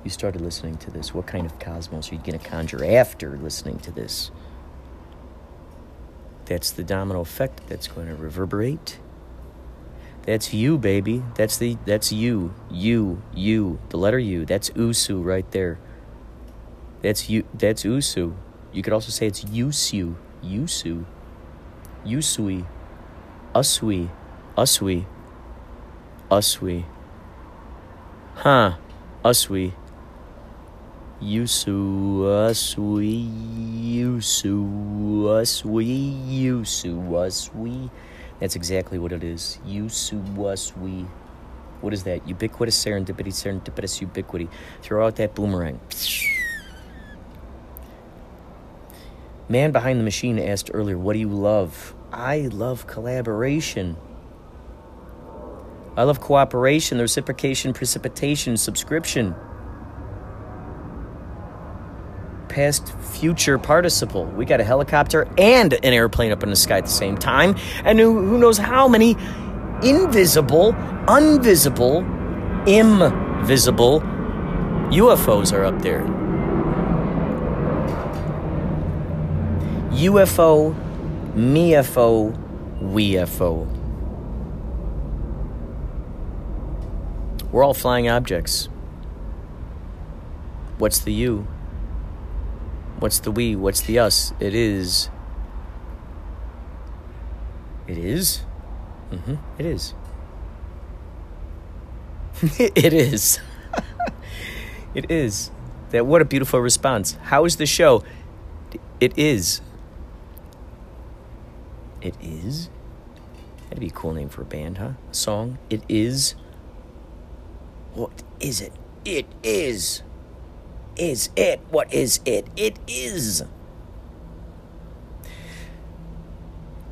you started listening to this? What kind of cosmos are you going to conjure after listening to this? That's the domino effect that's going to reverberate that's you, baby. That's the that's you. You, you. The letter U. That's Usu right there. That's you that's Usu. You could also say it's Yusu. Yusu. Yusui. Usui. Usui. Usui. Huh. Usui. Yusu. Usui. Yusu. Usui. Yusu. Usui. That's exactly what it is. You was we. What is that? Ubiquitous serendipity, serendipitous ubiquity. Throw out that boomerang. Man behind the machine asked earlier, What do you love? I love collaboration. I love cooperation, the reciprocation, precipitation, subscription. Past future participle. We got a helicopter and an airplane up in the sky at the same time, and who, who knows how many invisible, unvisible, invisible UFOs are up there. UFO, MeFO, WeFO. We're all flying objects. What's the you? What's the we? What's the us? It is. It is? Mm-hmm. It is. it is. it is. That what a beautiful response. How is the show? It is. It is? That'd be a cool name for a band, huh? A song? It is. What is it? It is is it? What is it? It is.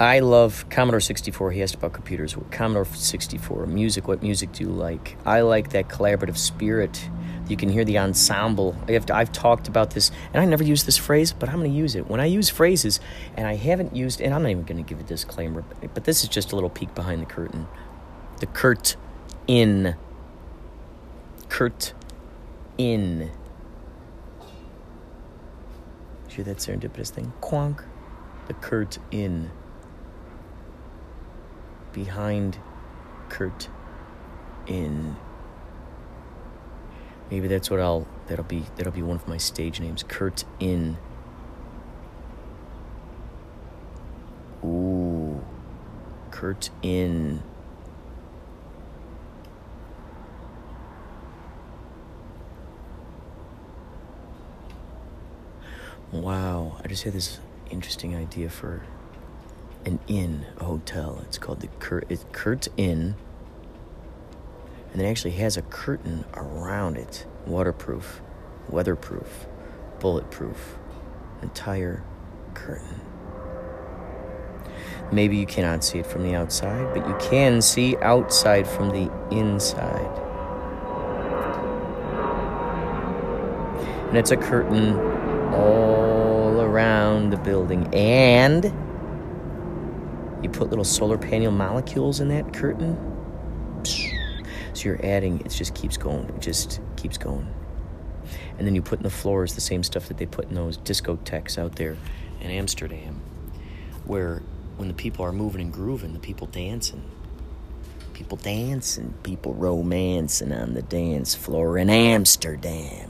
I love Commodore 64. He asked about computers. What Commodore 64, music. What music do you like? I like that collaborative spirit. You can hear the ensemble. I have to, I've talked about this, and I never use this phrase, but I'm going to use it. When I use phrases, and I haven't used, and I'm not even going to give a disclaimer, but this is just a little peek behind the curtain. The Kurt in. Kurt in that serendipitous thing? Quonk. The Kurt in. Behind Kurt in. Maybe that's what I'll that'll be that'll be one of my stage names. Kurt in. Ooh. Kurt in. Wow, I just had this interesting idea for an inn, a hotel. It's called the Kurt, it's Kurt Inn. And it actually has a curtain around it, waterproof, weatherproof, bulletproof, entire curtain. Maybe you cannot see it from the outside, but you can see outside from the inside. And it's a curtain all around the building. And you put little solar panel molecules in that curtain. So you're adding, it just keeps going. It just keeps going. And then you put in the floors the same stuff that they put in those discotheques out there in Amsterdam, where when the people are moving and grooving, the people dancing, People dancing, people romancing on the dance floor in Amsterdam.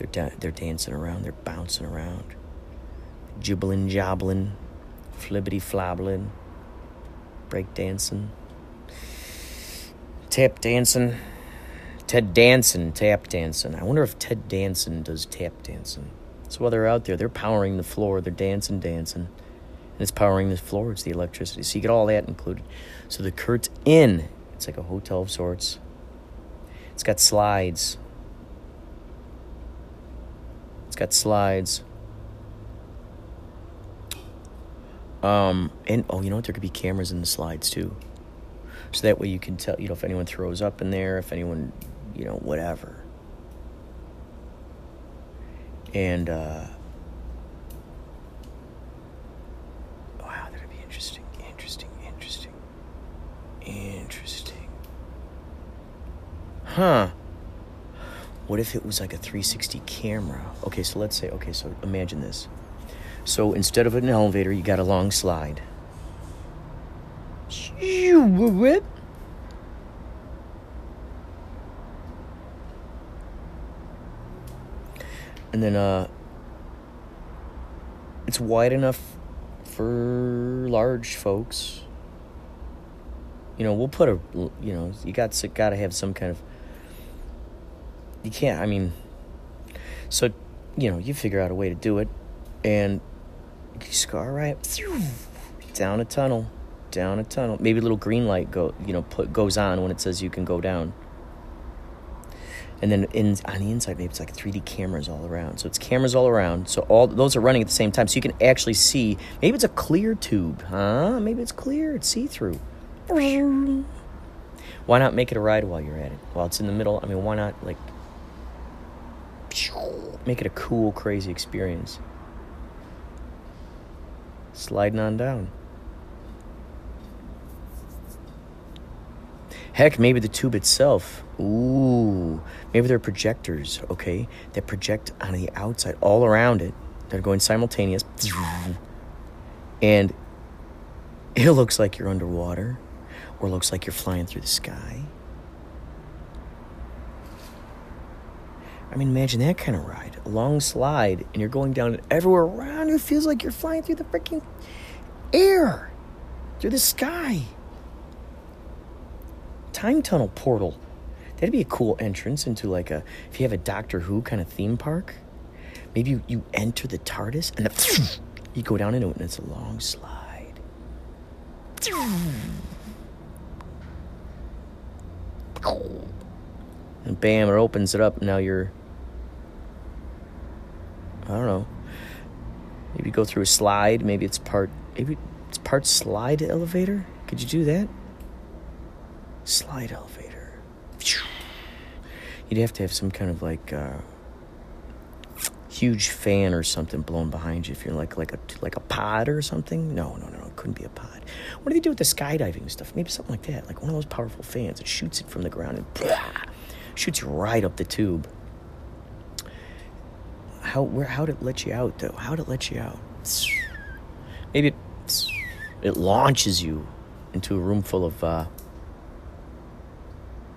They're, da- they're dancing around, they're bouncing around, jibbling, jobbling, flibbity flobbling, break dancing, tap dancing. Ted Danson tap dancing. I wonder if Ted Danson does tap dancing. So while they're out there, they're powering the floor, they're dancing, dancing. And it's powering the floor, it's the electricity. So you get all that included. So the Kurt's Inn, it's like a hotel of sorts. It's got slides. Got slides. Um, and oh, you know what? There could be cameras in the slides too. So that way you can tell, you know, if anyone throws up in there, if anyone, you know, whatever. And, uh, wow, that'd be interesting, interesting, interesting, interesting. Huh. What if it was like a 360 camera? Okay, so let's say, okay, so imagine this. So instead of an elevator, you got a long slide. And then uh it's wide enough for large folks. You know, we'll put a you know, you got to got to have some kind of you can't, I mean so you know, you figure out a way to do it and you scar right down a tunnel down a tunnel. Maybe a little green light go, you know, put goes on when it says you can go down. And then in on the inside, maybe it's like 3D cameras all around. So it's cameras all around. So all those are running at the same time. So you can actually see. Maybe it's a clear tube, huh? Maybe it's clear. It's see through. Why not make it a ride while you're at it? While it's in the middle. I mean, why not like make it a cool, crazy experience? Sliding on down. Heck, maybe the tube itself. Ooh, maybe there are projectors, okay, that project on the outside, all around it. They're going simultaneous. And it looks like you're underwater, or looks like you're flying through the sky. I mean, imagine that kind of ride. A long slide, and you're going down and everywhere around you feels like you're flying through the freaking air, through the sky time tunnel portal. That'd be a cool entrance into like a if you have a Doctor Who kind of theme park. Maybe you, you enter the TARDIS and the, you go down into it and it's a long slide. And bam, it opens it up. And now you're I don't know. Maybe go through a slide. Maybe it's part. Maybe it's part slide elevator. Could you do that? Slide elevator. You'd have to have some kind of like uh, huge fan or something blowing behind you if you're like like a like a pod or something. No, no, no, it couldn't be a pod. What do they do with the skydiving stuff? Maybe something like that, like one of those powerful fans. that shoots it from the ground and blah, shoots you right up the tube. How where how did it let you out though? How'd it let you out? Maybe it it launches you into a room full of uh,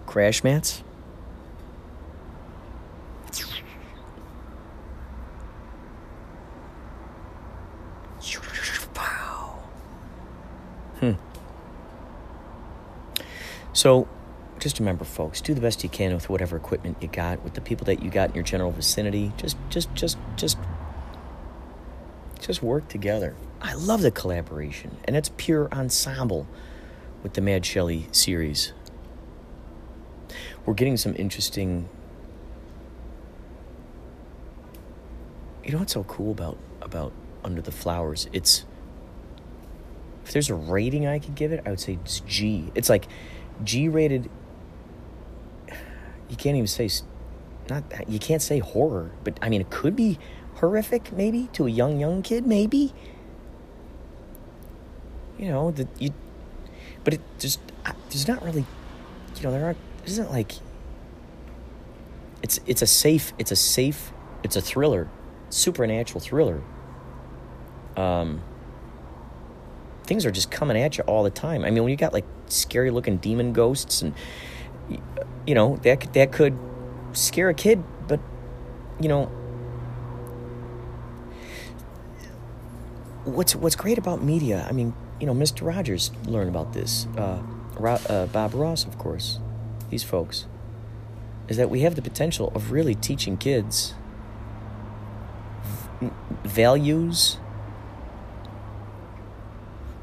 crash mats. Hmm. So, just remember, folks, do the best you can with whatever equipment you got, with the people that you got in your general vicinity. Just, just, just, just, just work together. I love the collaboration, and it's pure ensemble with the Mad Shelley series. We're getting some interesting. You know what's so cool about about Under the Flowers? It's if there's a rating I could give it, I would say it's G. It's like G rated. You can't even say not you can't say horror, but I mean it could be horrific maybe to a young young kid maybe. You know the you, but it just there's not really, you know there aren't it isn't like. It's it's a safe it's a safe it's a thriller, supernatural thriller. Um. things are just coming at you all the time. I mean, when you got like scary looking demon ghosts and you know that that could scare a kid, but you know what's what's great about media? I mean, you know, Mr. Rogers learned about this. Uh, Ro- uh, Bob Ross, of course. These folks is that we have the potential of really teaching kids v- values.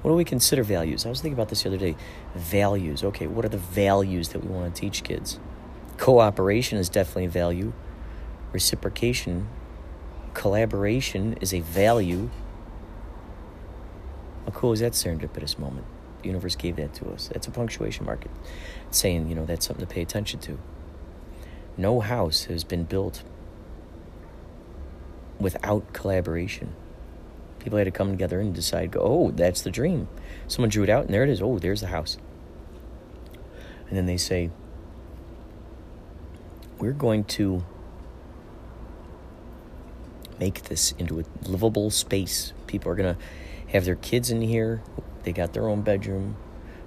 What do we consider values? I was thinking about this the other day. Values. Okay, what are the values that we want to teach kids? Cooperation is definitely a value. Reciprocation, collaboration is a value. How cool is that serendipitous moment? The universe gave that to us. That's a punctuation mark. It's saying, you know, that's something to pay attention to. No house has been built without collaboration. People had to come together and decide, go, oh, that's the dream. Someone drew it out, and there it is. Oh, there's the house. And then they say, we're going to make this into a livable space. People are going to have their kids in here. They got their own bedroom.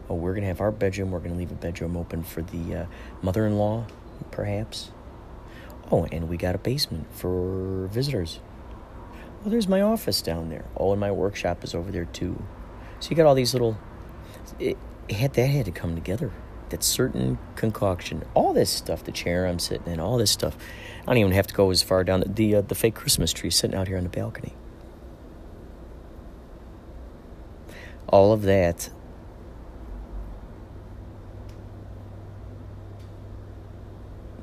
Oh, we're going to have our bedroom. We're going to leave a bedroom open for the uh, mother in law, perhaps. Oh, and we got a basement for visitors. Oh, there's my office down there. Oh, and my workshop is over there too. So you got all these little. It, it had that had to come together. That certain concoction, all this stuff, the chair I'm sitting in, all this stuff. I don't even have to go as far down the uh, the fake Christmas tree sitting out here on the balcony. All of that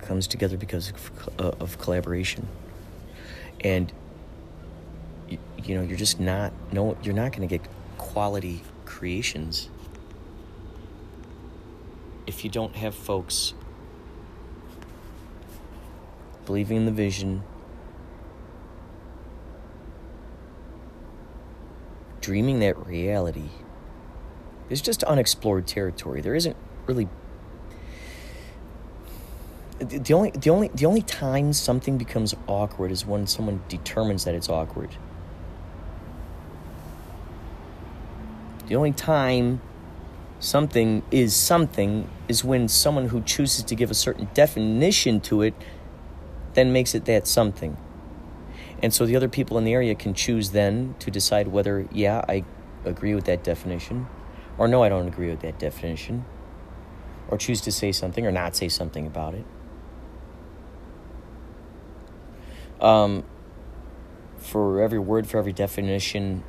comes together because of, uh, of collaboration, and you, know you're just not no you're not going to get quality creations if you don't have folks believing in the vision, dreaming that reality is just unexplored territory. There isn't really the only the only the only time something becomes awkward is when someone determines that it's awkward. The only time something is something is when someone who chooses to give a certain definition to it then makes it that something. And so the other people in the area can choose then to decide whether, yeah, I agree with that definition, or no, I don't agree with that definition, or choose to say something or not say something about it. Um, for every word, for every definition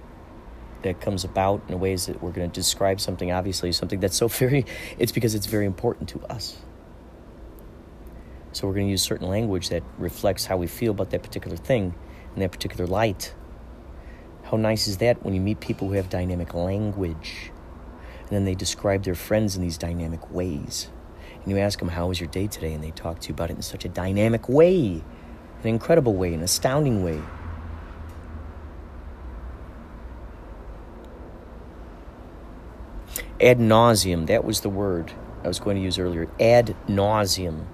that comes about in ways that we're going to describe something, obviously, something that's so very, it's because it's very important to us. So we're going to use certain language that reflects how we feel about that particular thing in that particular light. How nice is that when you meet people who have dynamic language and then they describe their friends in these dynamic ways? And you ask them, How was your day today? And they talk to you about it in such a dynamic way, an incredible way, an astounding way. Ad nauseam, that was the word I was going to use earlier. Ad nauseam.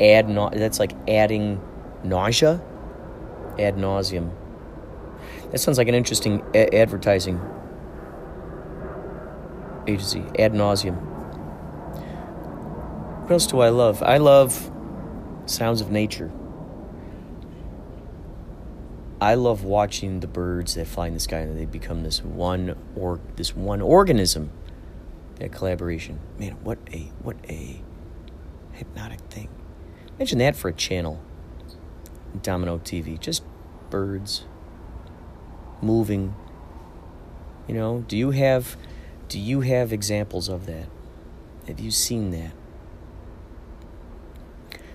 Ad na- that's like adding nausea. Ad nauseam. That sounds like an interesting a- advertising agency. Ad nauseam. What else do I love? I love sounds of nature. I love watching the birds that fly in the sky and they become this one or this one organism. That collaboration. Man, what a what a hypnotic thing. Imagine that for a channel. Domino TV. Just birds moving. You know, do you have do you have examples of that? Have you seen that?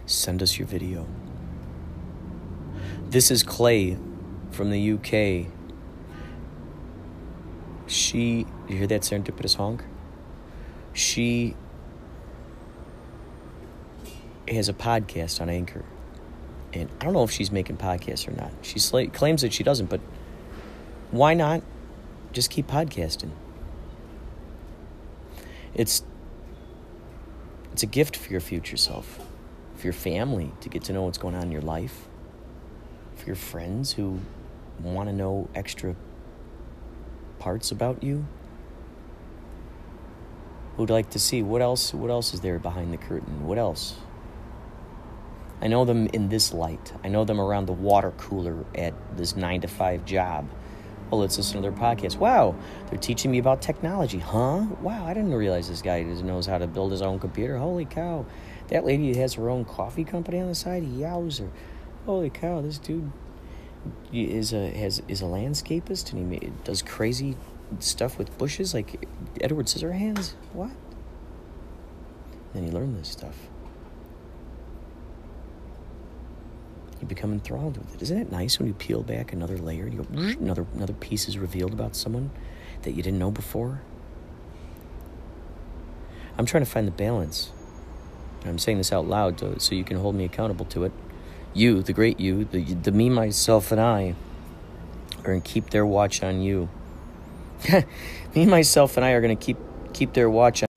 Send us your video. This is Clay from the UK. She, you hear that serendipitous honk? She has a podcast on Anchor. And I don't know if she's making podcasts or not. She sla- claims that she doesn't, but why not just keep podcasting? It's it's a gift for your future self, for your family to get to know what's going on in your life, for your friends who want to know extra parts about you. who'd like to see what else what else is there behind the curtain? What else? I know them in this light. I know them around the water cooler at this 9 to 5 job. Oh, let's listen to their podcast. Wow, they're teaching me about technology. Huh? Wow, I didn't realize this guy knows how to build his own computer. Holy cow. That lady has her own coffee company on the side. Yowzer. Holy cow, this dude is a has is a landscapist and he ma- does crazy stuff with bushes like Edward Scissorhands. What? Then you learn this stuff. You become enthralled with it. Isn't it nice when you peel back another layer and you go another another piece is revealed about someone that you didn't know before? I'm trying to find the balance. I'm saying this out loud to, so you can hold me accountable to it. You, the great you, the, the me, myself, and I, are going to keep their watch on you. me, myself, and I are going to keep keep their watch on.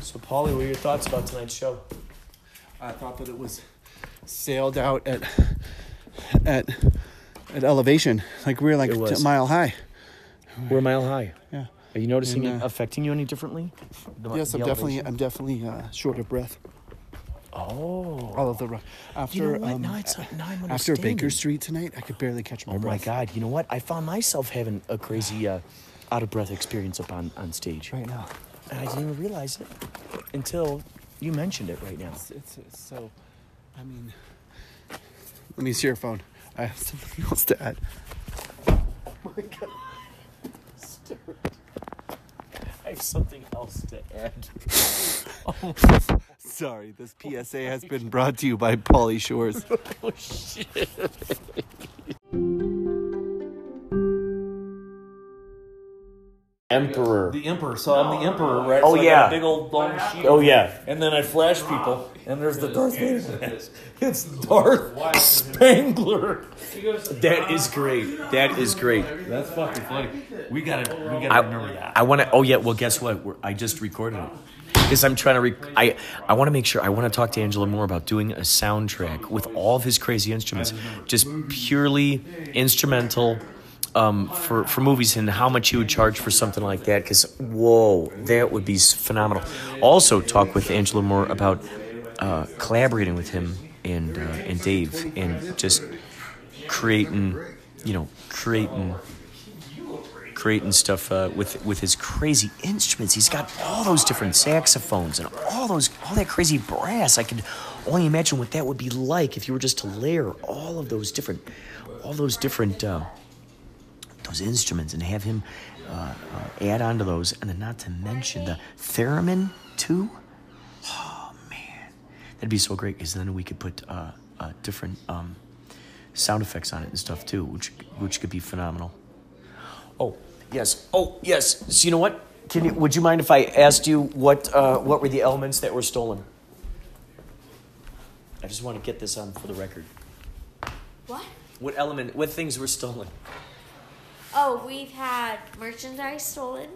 So, Paulie, what are your thoughts about tonight's show? I thought that it was sailed out at at at elevation, like we were like It was. a mile high. We're a mile high. Yeah. Are you noticing And, it uh, affecting you any differently? The- yes, the I'm definitely? I'm definitely uh, short of breath. Oh. All of the after You know um, now after Baker. Street tonight, I could barely catch my breath. Oh my. God! You know what? I found myself having a crazy, uh, out of breath experience up on on stage right now, and I didn't even realize it until you mentioned it right now. It's, it's, it's so. I mean, let me see your phone. I have something else to add. my God. I have something else to add. oh, Sorry, this oh PSA has been brought to you by Pauly Shores. oh shit. Emperor. The Emperor. So I'm the Emperor, right? Oh, so I yeah. got a big old long shield. Oh, yeah. And then I flash people, and there's the Darth Vader. mask. It's Darth Spangler. That is great. That is great. That's fucking funny. We gotta, we gotta I, remember that. I want to. Oh yeah. Well, guess what? We're, I just recorded it because I'm trying to. Rec- I I want to make sure. I want to talk to Angela more about doing a soundtrack with all of his crazy instruments, just purely instrumental. Um, for, for movies and how much you would charge for something like that because whoa that would be phenomenal also talk with angela more about uh, collaborating with him and uh, and dave and just creating you know creating creating stuff uh, with with his crazy instruments. He's got all those different saxophones and all those all that crazy brass. I could only imagine what that would be like if you were just to layer all of those different all those different uh, those instruments and have him uh, uh, add on to those, and then not to mention the theremin too. Man, that'd be so great because then we could put uh, uh, different um, sound effects on it and stuff too, which which could be phenomenal. Oh yes. Oh yes. So you know what? Can you? Would you mind if I asked you what uh, what were the elements that were stolen? I just want to get this on for the record. What? What element? What things were stolen? Oh, we've had merchandise stolen.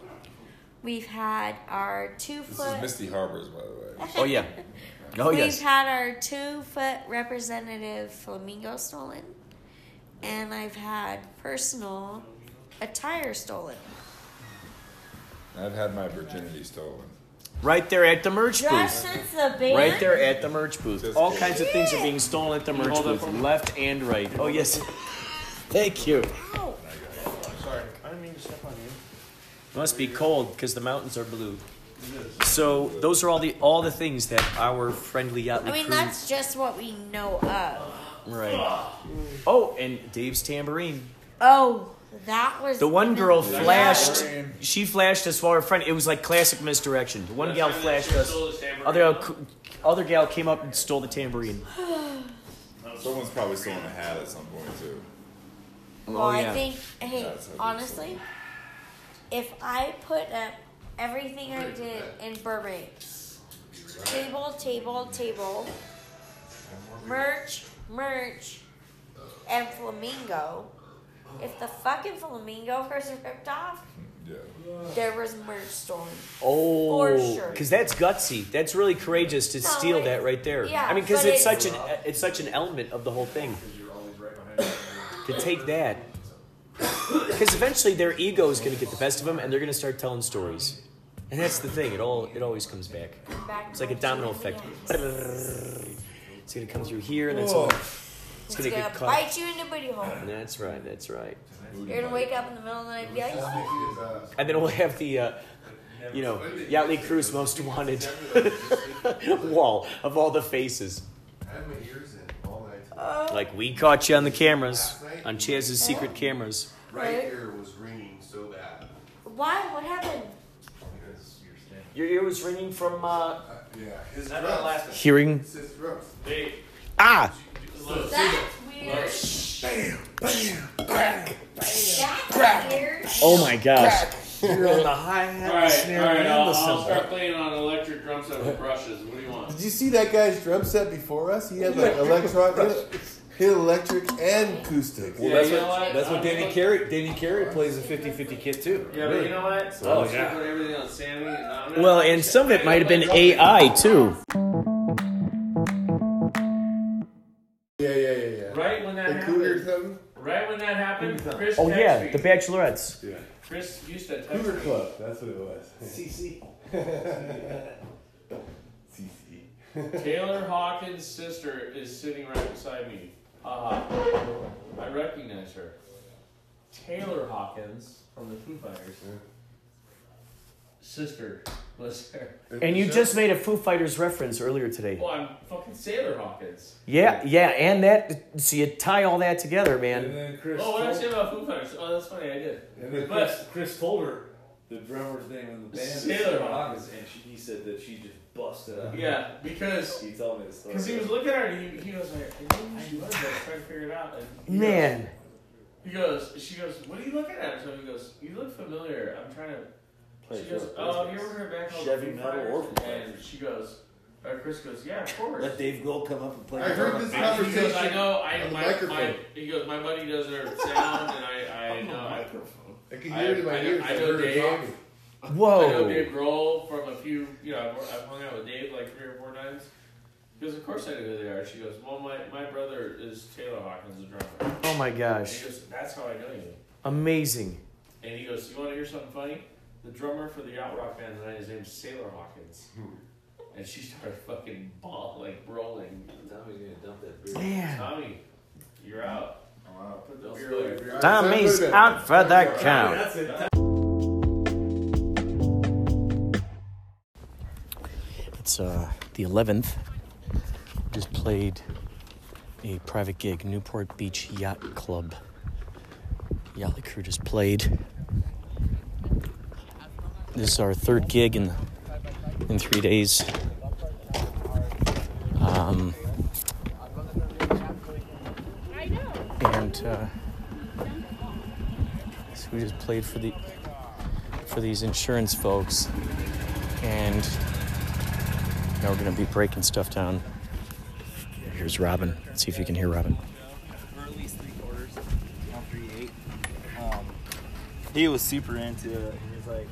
We've had our two This foot. is Misty Harbors, by the way. Oh yeah. Oh We've yes. had our two foot representative flamingo stolen. And I've had personal attire stolen. I've had my virginity stolen. Right there at the merch Just booth. since the band. Right there at the merch booth. Just All kidding. kinds of things are being stolen at the merch hold booth, left and right. Oh yes. Thank you. Sorry, I didn't mean to step on you. Must be cold because the mountains are blue. So those are all the all the things that our friendly Yachtly I mean, crew. that's just what we know of. right. Oh, and Dave's tambourine. Oh, that was The one girl Yeah. flashed. She flashed us while her friend. It was like classic misdirection. The one gal flashed us. Other gal, other gal came up and stole the tambourine. Someone's probably stolen a hat at some point too. Well, Oh, I think, hey, That's how they honestly, if I put up everything I did in Burbank, table, table, table, merch, merch, and flamingo, if the fucking flamingo was ripped off, Yeah. there was merch stolen. Oh, For sure. because that's gutsy. That's really courageous to No, steal it- that right there. yeah, I mean, because it's, it's- such an it's such an element of the whole thing. To take that, because eventually their ego is going to get the best of them, and they're going to start telling stories. And that's the thing. It all it always comes back. Back It's like a domino effect. It's going to come through here, and then Whoa. someone, It's it's going to gonna get caught. bite you in the booty hole. That's right. That's right. You're gonna wake up in the middle of the night and be like, And then we'll have the, uh, you know, Yachtly Crew's most wanted wall of all the faces. Like we caught you on the cameras, on Chaz's secret cameras. Right here was ringing so bad. why? What happened? Your ear was ringing from uh, Yeah, his Not drums. that hearing. His drums. Hey, Ah! That's weird. Bam, bam, crack, That's weird. Oh my gosh. You're on the hi hat, all right, snare, all right. and I'll, the I'll start playing on electric drum set with brushes. What do you want? Did you see that guy's drum set before us? He had like electronic, he had electric and acoustic. Well, Yeah, that's you what know what? that's what I'm Danny look- Carey Danny Carey plays a 50-50 kit too. Yeah, but you know what? Oh, I'm yeah. gonna put everything on Sammy. And I'm gonna- Well, and some of it might have been AI too. Yeah, yeah, yeah, yeah. Right when that The happened. Cougar something? Right when that happened, Chris. Oh texted yeah, me. the Bachelorettes. Yeah. Chris used to text Cougar me. Club. That's what it was. CC. CC. Taylor Hawkins' sister is sitting right beside me. Haha. I recognize her. Taylor Hawkins from the Foo Fighters. Sister was there. And you just made a Foo Fighters reference earlier today. Well, I'm fucking Sailor Hawkins. Yeah, yeah, and that. So you tie all that together, And man. then Chris. Oh, what did I told, say about Foo Fighters? Oh, that's funny. I did. and then But- Chris, Chris told her the drummer's name in the band is Sailor Sailor Hawkins. Hawkins, and she, he said that she just busted out. Yeah, because He told me the story. because he was looking at her and he, he was like, I knew who she was. I was trying to figure it out. And he Man. goes- He goes, she goes, what are you looking at? So he goes, you look familiar. I'm trying to. Play she goes, oh, business. you ever heard back called Chevy metal Fighters? or Foo And she goes, uh, Chris goes, yeah, of course. Let Dave Grohl come up and play. I heard guitar. this And he conversation goes, I know, I on the my, my, microphone. he goes, my buddy does her sound, and I, I know, I, I can I, hear it in my I, ears. I I know Dave. talking. I know Whoa. Dave Grohl from a few, you know, I've, I've hung out with Dave like three or four times. Because of course I know who they are. She goes, well, my, my brother is Taylor Hawkins, the drummer. Oh my And gosh. he goes, that's how I know you. Amazing. And he goes, you want to hear something funny? The drummer for the yacht rock band tonight, his name's Sailor Hawkins. Hmm. And she started fucking ball, like rolling. Tommy's gonna dump that beer. Man. Tommy, you're out. Put the beer. Tommy's out for the count. It's uh, the 11th. Just played a private gig, Newport Beach Yacht Club. Yachtly crew just played. This is our third gig in in three days. Um, and uh, so we just played for the for these insurance folks, and now we're gonna be breaking stuff down. Here's Robin. Let's see if you can hear Robin. or at least three quarters he. Um, he was super into it. He was like,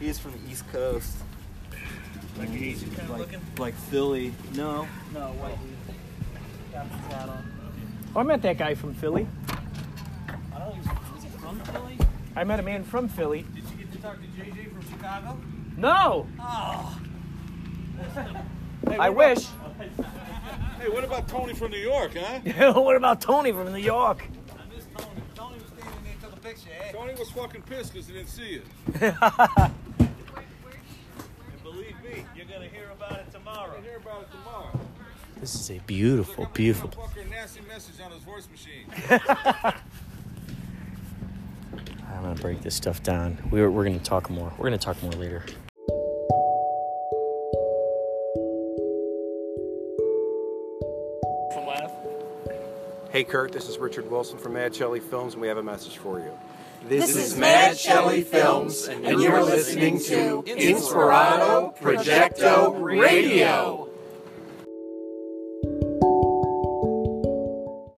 he's from the East Coast. Like an Asian kind of like, looking? like Philly. No, no, white dude. Got his hat on. Oh, I met that guy from Philly. I don't know, was he from Philly? I met a man from Philly. Did you get to talk to JJ from Chicago? No, Oh. I wish. Hey, what about Tony from New York, huh? what about Tony from New York? I miss Tony. Tony was standing there, took a picture, eh? Tony was fucking pissed because he didn't see you. And believe me, you're gonna hear about it tomorrow. You're hear about it tomorrow. This is a beautiful, beautiful. Fucker nasty message on his voice machine. I'm gonna break this stuff down. We're, we're gonna talk more. We're gonna talk more later. Hey, Kurt, this is Richard Wilson from Mad Shelley Films, and we have a message for you. This is Mad Shelley Films, and you're listening to Inspirado Projecto Radio.